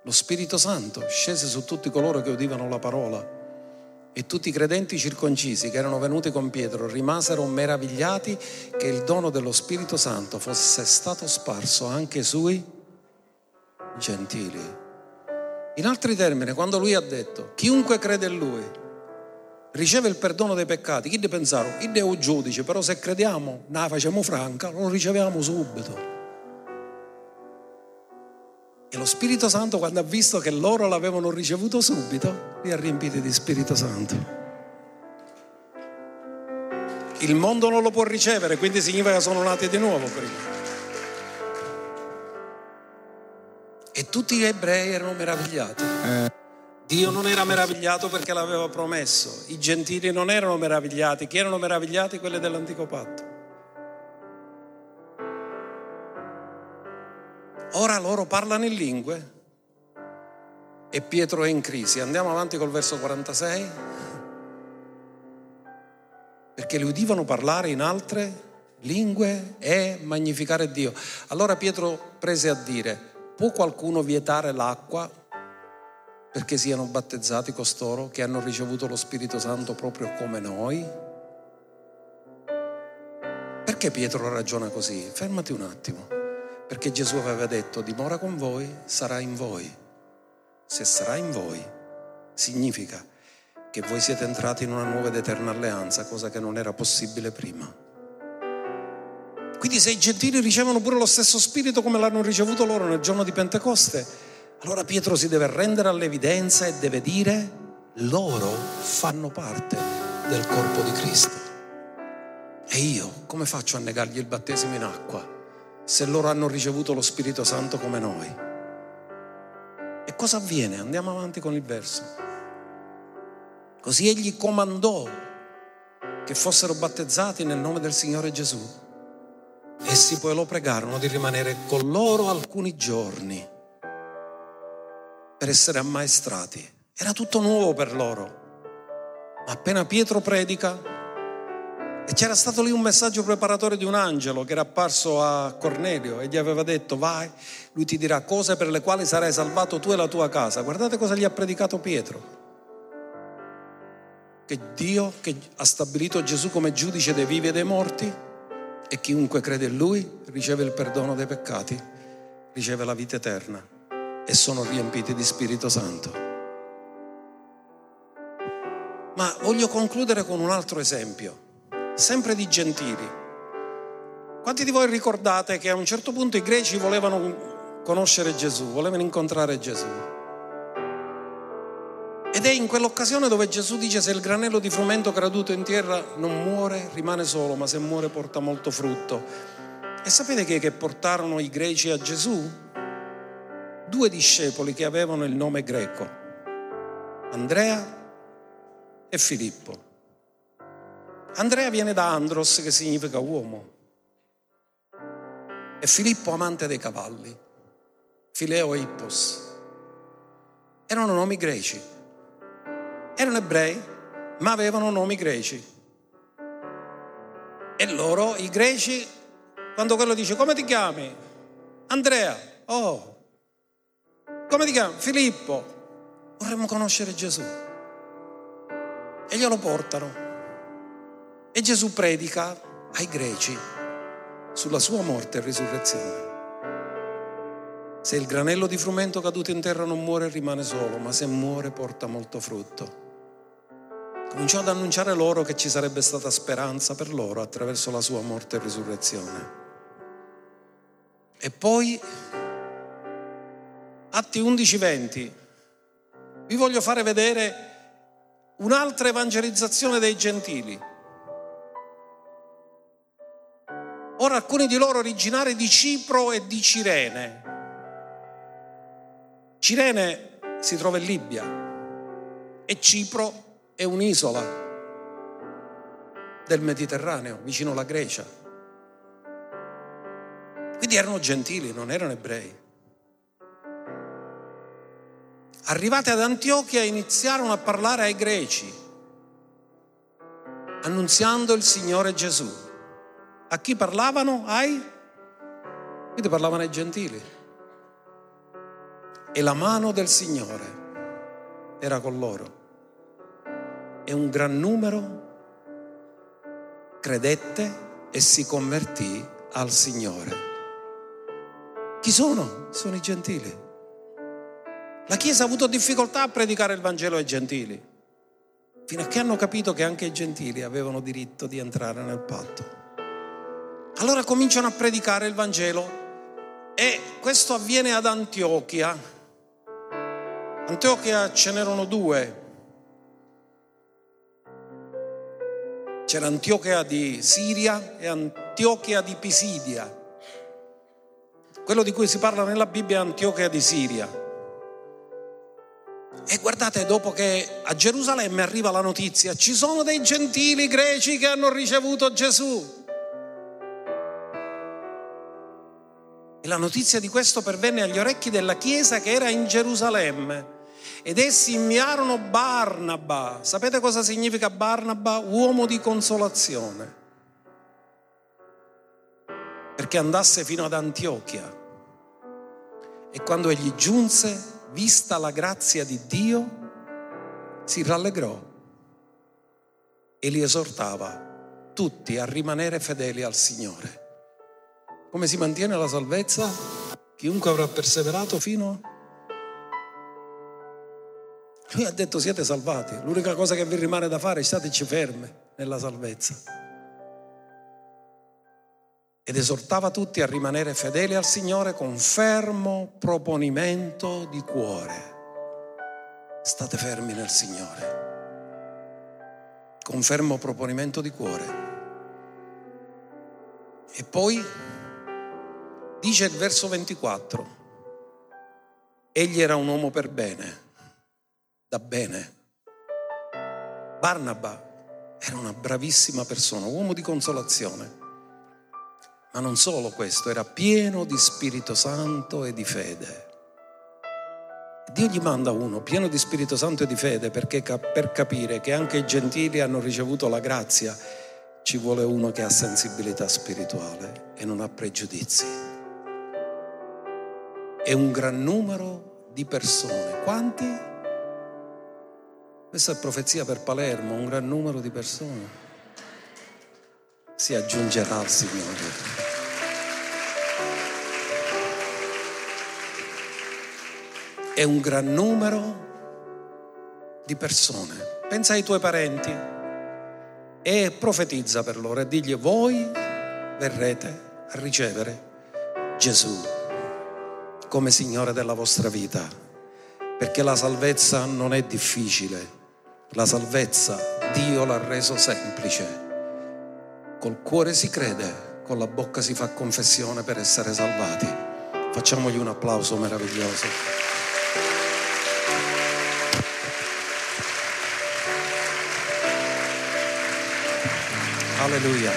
lo Spirito Santo scese su tutti coloro che udivano la parola e tutti i credenti circoncisi che erano venuti con Pietro rimasero meravigliati che il dono dello Spirito Santo fosse stato sparso anche sui gentili. In altri termini, quando lui ha detto, chiunque crede in lui riceve il perdono dei peccati, chi ne pensarono? Il Dio giudice, però se crediamo, la facciamo franca, lo riceviamo subito. E lo Spirito Santo, quando ha visto che loro l'avevano ricevuto subito, li ha riempiti di Spirito Santo. Il mondo non lo può ricevere, quindi significa che sono nati di nuovo prima. E tutti gli ebrei erano meravigliati. Dio non era meravigliato perché l'aveva promesso, i gentili non erano meravigliati, chi erano meravigliati? Quelli dell'antico patto. Ora loro parlano in lingue e Pietro è in crisi. Andiamo avanti col verso 46. Perché li udivano parlare in altre lingue e magnificare Dio. Allora Pietro prese a dire, può qualcuno vietare l'acqua perché siano battezzati costoro che hanno ricevuto lo Spirito Santo proprio come noi? Perché Pietro ragiona così? Fermati un attimo perché Gesù aveva detto dimora con voi, sarà in voi. Se sarà in voi, significa che voi siete entrati in una nuova ed eterna alleanza, cosa che non era possibile prima. Quindi se i gentili ricevono pure lo stesso spirito come l'hanno ricevuto loro nel giorno di Pentecoste, allora Pietro si deve rendere all'evidenza e deve dire loro fanno parte del corpo di Cristo. E io come faccio a negargli il battesimo in acqua? Se loro hanno ricevuto lo Spirito Santo come noi. E cosa avviene? Andiamo avanti con il verso. Così egli comandò che fossero battezzati nel nome del Signore Gesù. Essi poi lo pregarono di rimanere con loro alcuni giorni per essere ammaestrati. Era tutto nuovo per loro. Ma appena Pietro predica, e c'era stato lì un messaggio preparatorio di un angelo che era apparso a Cornelio e gli aveva detto vai, lui ti dirà cose per le quali sarai salvato tu e la tua casa. Guardate cosa gli ha predicato Pietro. Che Dio che ha stabilito Gesù come giudice dei vivi e dei morti e chiunque crede in lui riceve il perdono dei peccati, riceve la vita eterna e sono riempiti di Spirito Santo. Ma voglio concludere con un altro esempio sempre di gentili. Quanti di voi ricordate che a un certo punto i greci volevano conoscere Gesù, volevano incontrare Gesù? Ed è in quell'occasione dove Gesù dice se il granello di frumento caduto in terra non muore, rimane solo, ma se muore porta molto frutto. E sapete chi è che portarono i greci a Gesù? Due discepoli che avevano il nome greco, Andrea e Filippo. Andrea viene da Andros, che significa uomo, e Filippo amante dei cavalli, Fileo e Ippos. Erano nomi greci, erano ebrei, ma avevano nomi greci. E loro, i greci, quando quello dice come ti chiami? Andrea, oh, come ti chiami? Filippo, vorremmo conoscere Gesù. E glielo portano. E Gesù predica ai greci sulla sua morte e risurrezione. Se il granello di frumento caduto in terra non muore rimane solo, ma se muore porta molto frutto. Cominciò ad annunciare loro che ci sarebbe stata speranza per loro attraverso la sua morte e risurrezione. E poi, Atti 11-20, vi voglio fare vedere un'altra evangelizzazione dei gentili. Ora alcuni di loro originari di Cipro e di Cirene. Cirene si trova in Libia e Cipro è un'isola del Mediterraneo, vicino alla Grecia. Quindi erano gentili, non erano ebrei. Arrivati ad Antiochia iniziarono a parlare ai greci, annunziando il Signore Gesù. A chi parlavano? Ai? Quindi parlavano ai gentili. E la mano del Signore era con loro e un gran numero credette e si convertì al Signore. Chi sono? Sono i gentili. La Chiesa ha avuto difficoltà a predicare il Vangelo ai gentili, fino a che hanno capito che anche i gentili avevano diritto di entrare nel patto. Allora cominciano a predicare il Vangelo e questo avviene ad Antiochia. Antiochia ce n'erano due, C'era Antiochia di Siria e Antiochia di Pisidia. Quello di cui si parla nella Bibbia è Antiochia di Siria. E guardate, dopo che a Gerusalemme arriva la notizia, ci sono dei gentili greci che hanno ricevuto Gesù. E la notizia di questo pervenne agli orecchi della Chiesa che era in Gerusalemme ed essi inviarono Barnaba. Sapete cosa significa Barnaba? Uomo di consolazione. Perché andasse fino ad Antiochia. E quando egli giunse, vista la grazia di Dio, si rallegrò e li esortava tutti a rimanere fedeli al Signore. Come si mantiene la salvezza? Chiunque avrà perseverato fino a lui ha detto siete salvati, l'unica cosa che vi rimane da fare è stateci ferme nella salvezza. Ed esortava tutti a rimanere fedeli al Signore con fermo proponimento di cuore. State fermi nel Signore. Con fermo proponimento di cuore. E poi dice il verso 24, egli era un uomo per bene da bene. Barnaba era una bravissima persona, uomo di consolazione. Ma non solo questo, era pieno di Spirito Santo e di fede. Dio gli manda uno pieno di Spirito Santo e di fede perché per capire che anche i gentili hanno ricevuto la grazia ci vuole uno che ha sensibilità spirituale e non ha pregiudizi. E un gran numero di persone. Quanti? Questa è profezia per Palermo, un gran numero di persone si aggiungerà al Signore. È un gran numero di persone. Pensa ai tuoi parenti e profetizza per loro e digli voi verrete a ricevere Gesù come Signore della vostra vita, perché la salvezza non è difficile la salvezza Dio l'ha reso semplice. Col cuore si crede, con la bocca si fa confessione per essere salvati. Facciamogli un applauso meraviglioso. Alleluia.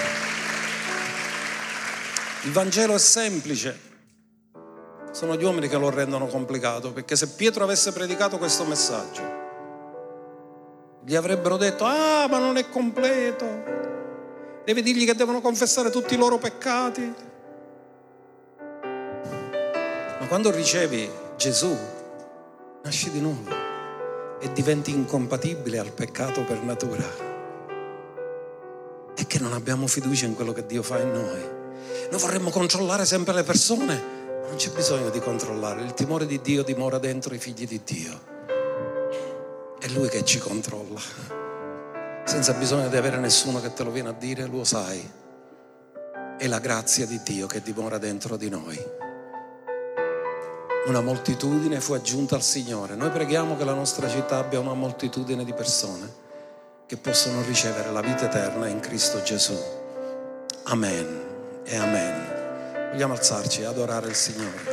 Il Vangelo è semplice. Sono gli uomini che lo rendono complicato, perché se Pietro avesse predicato questo messaggio, gli avrebbero detto, ah, ma non è completo. Devi dirgli che devono confessare tutti i loro peccati. Ma quando ricevi Gesù, nasci di nuovo e diventi incompatibile al peccato per natura. È che non abbiamo fiducia in quello che Dio fa in noi. Noi vorremmo controllare sempre le persone. Non c'è bisogno di controllare. Il timore di Dio dimora dentro i figli di Dio. È Lui che ci controlla. Senza bisogno di avere nessuno che te lo viene a dire, lo sai. È la grazia di Dio che dimora dentro di noi. Una moltitudine fu aggiunta al Signore. Noi preghiamo che la nostra città abbia una moltitudine di persone che possono ricevere la vita eterna in Cristo Gesù. Amen e amen. Vogliamo alzarci e adorare il Signore.